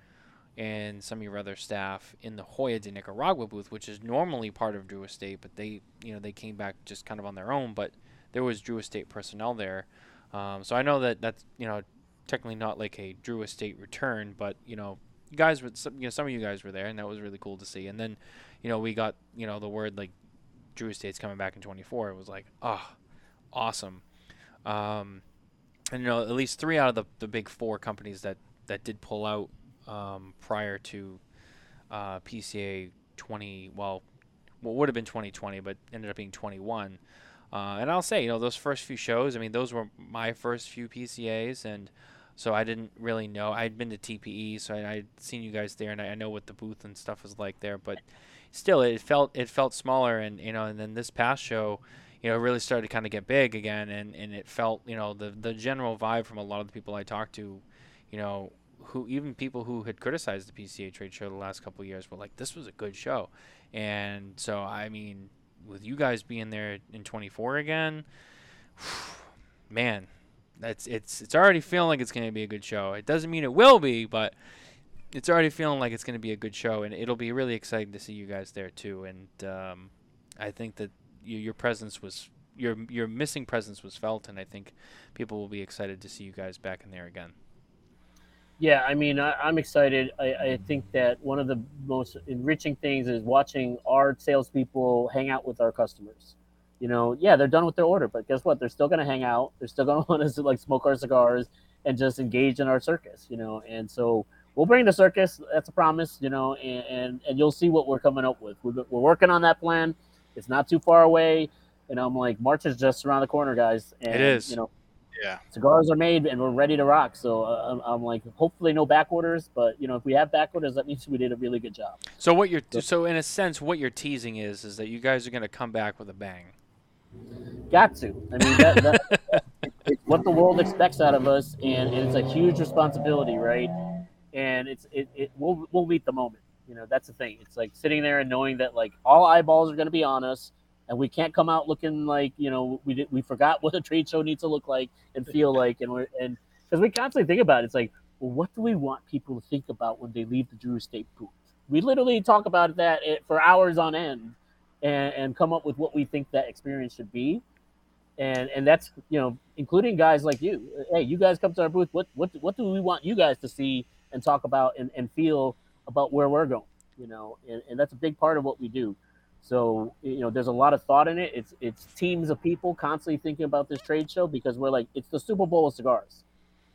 [SPEAKER 2] and some of your other staff in the Joya de Nicaragua booth, which is normally part of Drew Estate, but they, you know, they came back just kind of on their own. But there was Drew Estate personnel there, um, so I know that that's you know technically not like a Drew Estate return, but you know, you guys were, some, you know, some of you guys were there, and that was really cool to see. And then, you know, we got you know the word like Drew Estate's coming back in 24. It was like, oh, awesome. Um, and you know, at least three out of the, the big four companies that that did pull out um, prior to uh, PCA 20. Well, what would have been 2020, but ended up being 21. Uh, and I'll say, you know, those first few shows. I mean, those were my first few PCAs, and so I didn't really know. I'd been to TPE, so I, would seen you guys there, and I, I, know what the booth and stuff was like there. But still, it felt it felt smaller, and you know, and then this past show, you know, really started to kind of get big again, and, and it felt, you know, the the general vibe from a lot of the people I talked to, you know, who even people who had criticized the PCA trade show the last couple years were like, this was a good show. And so, I mean, with you guys being there in 24 again, man, that's it's it's already feeling like it's going to be a good show. It doesn't mean it will be, but it's already feeling like it's going to be a good show, and it'll be really exciting to see you guys there too. And um, I think that you, your presence was your your missing presence was felt, and I think people will be excited to see you guys back in there again.
[SPEAKER 4] Yeah, I mean, I, am excited. I, I, think that one of the most enriching things is watching our salespeople hang out with our customers. You know, yeah, they're done with their order, but guess what? They're still going to hang out. They're still going to want us to like smoke our cigars and just engage in our circus. You know, and so we'll bring the circus. That's a promise. You know, and and, and you'll see what we're coming up with. We're, we're working on that plan. It's not too far away. And I'm like, March is just around the corner, guys. And,
[SPEAKER 2] it is.
[SPEAKER 4] You know,
[SPEAKER 3] yeah.
[SPEAKER 4] Cigars are made and we're ready to rock. So uh, I'm, I'm, like, hopefully no back orders, but you know, if we have back orders, that means we did a really good job.
[SPEAKER 2] So what you're so, so in a sense, what you're teasing is is that you guys are going to come back with a bang.
[SPEAKER 4] Got to. I mean, that, that, it's what the world expects out of us, and, and it's a huge responsibility, right? And it's it, it we'll we'll meet the moment. You know, that's the thing. It's like sitting there and knowing that like all eyeballs are going to be on us and we can't come out looking like you know we did, we forgot what a trade show needs to look like and feel like and we're and because we constantly think about it, it's like well what do we want people to think about when they leave the Drew Estate booth? We literally talk about that eh, for hours on end and, and come up with what we think that experience should be. And and that's you know including guys like you. Hey you guys come to our booth what what what do we want you guys to see and talk about and, and feel about where we're going you know? And, and that's a big part of what we do so you know, there's a lot of thought in it. It's it's teams of people constantly thinking about this trade show because we're like it's the Super Bowl of cigars.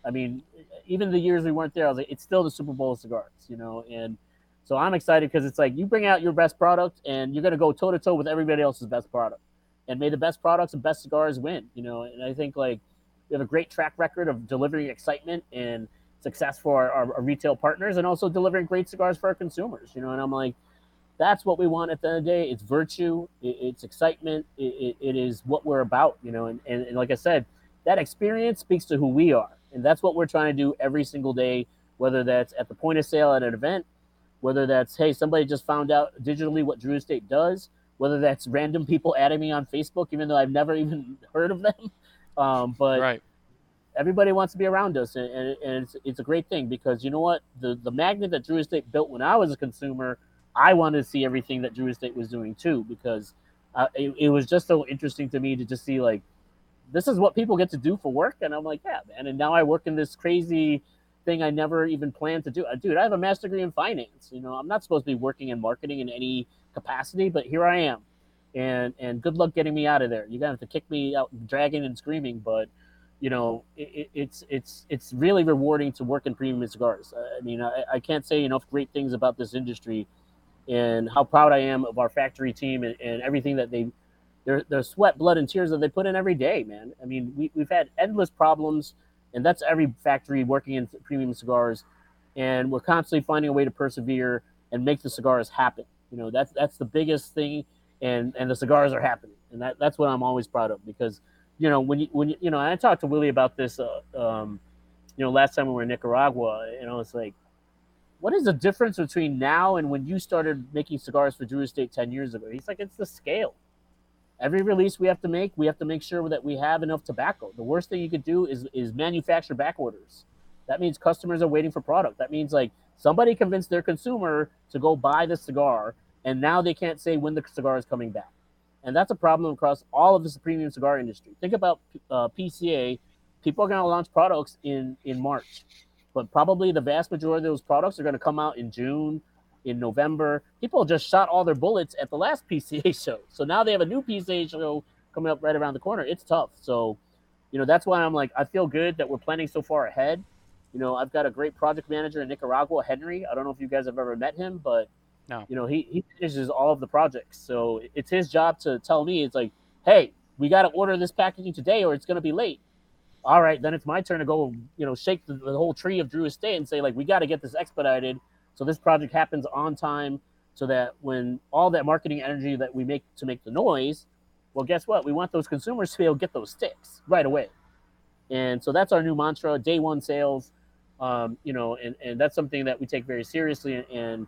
[SPEAKER 4] I mean, even the years we weren't there, I was like, it's still the Super Bowl of cigars, you know. And so I'm excited because it's like you bring out your best product and you're gonna go toe to toe with everybody else's best product, and may the best products and best cigars win, you know. And I think like we have a great track record of delivering excitement and success for our, our, our retail partners and also delivering great cigars for our consumers, you know. And I'm like that's what we want at the end of the day. It's virtue, it, it's excitement, it, it, it is what we're about, you know. And, and, and like I said, that experience speaks to who we are, and that's what we're trying to do every single day. Whether that's at the point of sale at an event, whether that's hey somebody just found out digitally what Drew Estate does, whether that's random people adding me on Facebook, even though I've never even heard of them. Um, but
[SPEAKER 2] right.
[SPEAKER 4] everybody wants to be around us, and, and, and, it's, it's a great thing because you know what the the magnet that Drew Estate built when I was a consumer I wanted to see everything that Drew Estate was doing too because uh, it, it, was just so interesting to me to just see like this is what people get to do for work, and I'm like, yeah, man. And now I work in this crazy thing I never even planned to do. Uh, dude, I have a master's degree in finance. You know, I'm not supposed to be working in marketing in any capacity, but here I am. And and good luck getting me out of there. You're gonna have to kick me out, dragging and screaming, but you know, it, it's it's it's really rewarding to work in premium cigars. I mean, I, I can't say enough great things about this industry and how proud I am of our factory team and, and everything that they their their sweat, blood, and tears that they put in every day, man. I mean, we, we've had endless problems, and that's every factory working in premium cigars, and we're constantly finding a way to persevere and make the cigars happen. You know, that's that's the biggest thing, and and the cigars are happening, and that that's what I'm always proud of because, you know, when you when you you know, I talked to Willie about this, uh, um, you know, last time we were in Nicaragua, and I was like what is the difference between now and when you started making cigars for Drew Estate 10 years ago? He's like, it's the scale. Every release we have to make, we have to make sure that we have enough tobacco. The worst thing you could do is, is manufacture back orders. That means customers are waiting for product. That means like somebody convinced their consumer to go buy the cigar, and now they can't say when the cigar is coming back. And that's a problem across all of the premium cigar industry. Think about uh, PCA. People are going to launch products in, in March but probably the vast majority of those products are going to come out in June, in November. People just shot all their bullets at the last PCA show. So now they have a new PCA show coming up right around the corner. It's tough. So, you know, that's why I'm like, I feel good that we're planning so far ahead. You know, I've got a great project manager in Nicaragua, Henry. I don't know if you guys have ever met him, but
[SPEAKER 2] no.
[SPEAKER 4] you know, he, he finishes all of the projects. So it's his job to tell me, it's like, hey, we got to order this packaging today or it's going to be late all right, then it's my turn to go, you know, shake the, the whole tree of Drew Estate and say, like, we got to get this expedited so this project happens on time so that when all that marketing energy that we make to make the noise, well, guess what? We want those consumers to be able to get those sticks right away. And so that's our new mantra, day one sales. Um, you know, and, and that's something that we take very seriously and,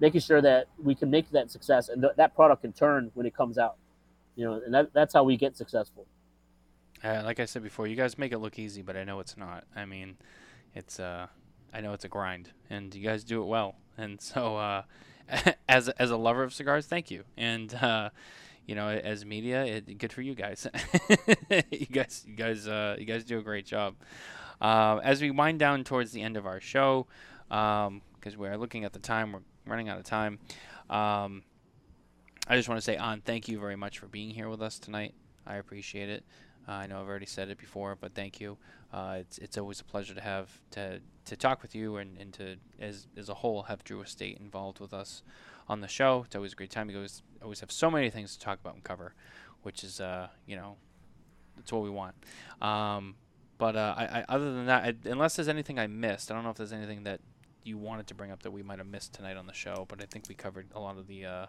[SPEAKER 4] making sure that we can make that success and th- that product can turn when it comes out. You know, and that, that's how we get successful.
[SPEAKER 2] Uh, like I said before, you guys make it look easy, but I know it's not. I mean, it's uh, I know it's a grind, and you guys do it well. And so, uh, as as a lover of cigars, thank you. And uh, you know, as media, it, good for you guys. you guys, you guys, uh, you guys do a great job. Uh, as we wind down towards the end of our show, because um, we're looking at the time, we're running out of time. Um, I just want to say, on, thank you very much for being here with us tonight. I appreciate it. Uh, I know I've already said it before, but thank you. Uh, it's it's always a pleasure to have to to talk with you and, and to as as a whole have Drew Estate involved with us on the show. It's always a great time. We always always have so many things to talk about and cover, which is uh you know, that's what we want. Um, but uh, I, I other than that, I, unless there's anything I missed, I don't know if there's anything that you wanted to bring up that we might have missed tonight on the show. But I think we covered a lot of the uh,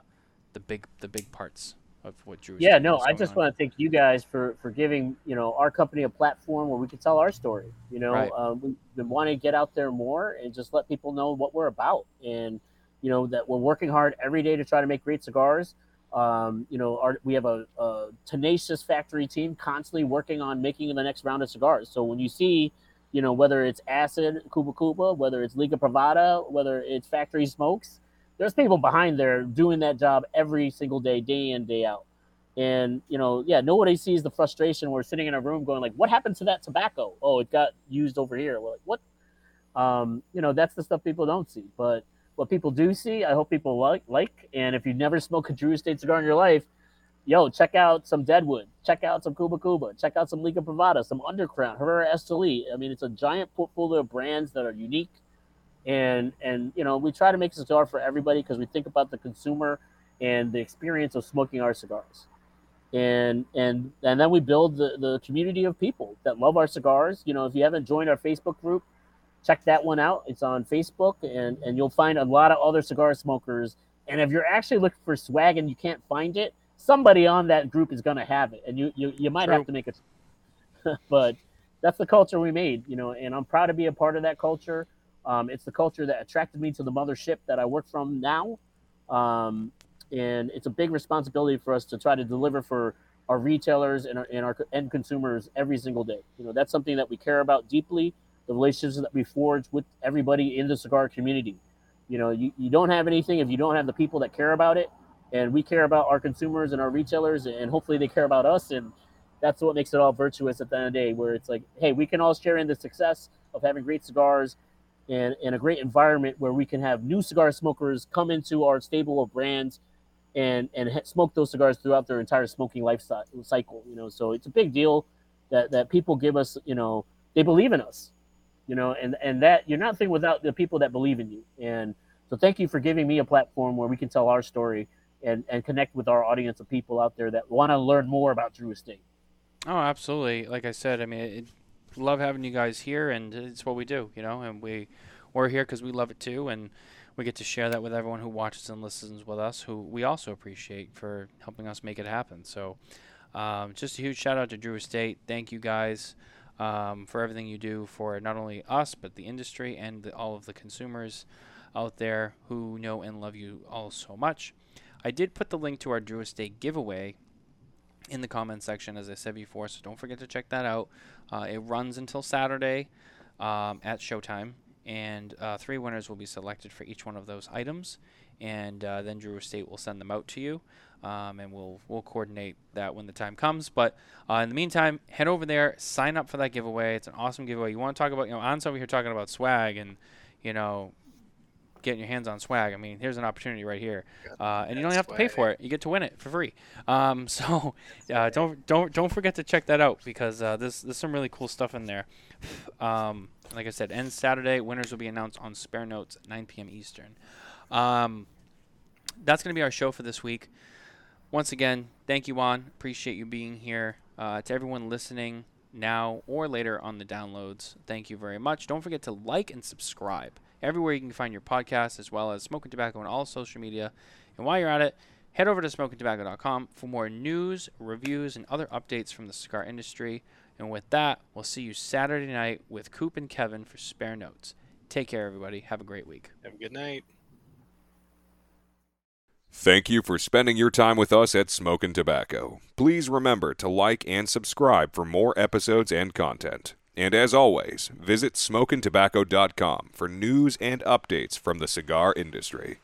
[SPEAKER 2] the big the big parts of what Drew.
[SPEAKER 4] Yeah, no, I just on. want to thank you guys for for giving you know our company a platform where we can tell our story. You know, right. um, we, we want to get out there more and just let people know what we're about, and you know that we're working hard every day to try to make great cigars. Um, you know, our, we have a, a, tenacious factory team constantly working on making the next round of cigars. So when you see, you know, whether it's Acid, Kuba Kuba, whether it's Liga Privada, whether it's Factory Smokes, there's people behind there doing that job every single day, day in, day out. And you know, yeah, nobody sees the frustration. We're sitting in a room going like, "What happened to that tobacco? Oh, it got used over here." We're like, "What?" Um, you know, that's the stuff people don't see. But what people do see, I hope people like. Like, and if you've never smoked a Drew Estate cigar in your life, yo, check out some Deadwood, check out some Kuba Kuba, check out some Liga Privada, some Undercrown, Herrera Esteli. I mean, it's a giant portfolio of brands that are unique and and you know we try to make a cigar for everybody because we think about the consumer and the experience of smoking our cigars and and and then we build the, the community of people that love our cigars you know if you haven't joined our facebook group check that one out it's on facebook and and you'll find a lot of other cigar smokers And if you're actually looking for swag and you can't find it, somebody on that group is going to have it, and you you, you might True. have to make it. but that's the culture we made, you know, and I'm proud to be a part of that culture. Um, it's the culture that attracted me to the mothership that I work from now. Um, and it's a big responsibility for us to try to deliver for our retailers and our, and our end consumers every single day. You know, that's something that we care about deeply, the relationships that we forge with everybody in the cigar community. You know, you, you don't have anything if you don't have the people that care about it. And we care about our consumers and our retailers, and hopefully they care about us. And that's what makes it all virtuous at the end of the day, where it's like, hey, we can all share in the success of having great cigars and, and a great environment where we can have new cigar smokers come into our stable of brands and and smoke those cigars throughout their entire smoking life cycle. You know, so it's a big deal that that people give us. You know, they believe in us. You know, and and that you're nothing without the people that believe in you. And so, thank you for giving me a platform where we can tell our story and and connect with our audience of people out there that want to learn more about Drew Estate.
[SPEAKER 2] Oh, absolutely. Like I said, I mean, it, love having you guys here, and it's what we do. You know, and we we're here because we love it too, and we get to share that with everyone who watches and listens with us, who we also appreciate for helping us make it happen. So, um, just a huge shout out to Drew Estate. Thank you guys um, for everything you do for not only us, but the industry and the, all of the consumers out there who know and love you all so much. I did put the link to our Drew Estate giveaway in the comments section, as I said before, so don't forget to check that out. Uh, it runs until Saturday um, at showtime and uh, three winners will be selected for each one of those items, and uh, then Drew Estate will send them out to you, um, and we'll we'll coordinate that when the time comes. But uh, in the meantime, head over there, sign up for that giveaway. It's an awesome giveaway. You want to talk about you know An's over here talking about swag and you know getting your hands on swag. I mean, here's an opportunity right here, uh, and you don't have to pay for it. You get to win it for free. Um, so uh, don't don't don't forget to check that out because uh, there's there's some really cool stuff in there. Um, like I said, ends Saturday. Winners will be announced on Spare Notes at 9 p.m. Eastern. Um, that's going to be our show for this week. Once again, thank you, An. Appreciate you being here. Uh, to everyone listening now or later on the downloads, thank you very much. Don't forget to like and subscribe everywhere you can find your podcast, as well as Smoking Tabacco on all social media. And while you're at it, head over to smokintabacco.com for more news, reviews, and other updates from the cigar industry. And with that, we'll see you Saturday night with Coop and Kevin for Spare Notes. Take care, everybody. Have a great week.
[SPEAKER 3] Have a good night.
[SPEAKER 1] Thank you for spending your time with us at Smokin' Tabacco. Please remember to like and subscribe for more episodes and content. And as always, visit smokintabacco.com for news and updates from the cigar industry.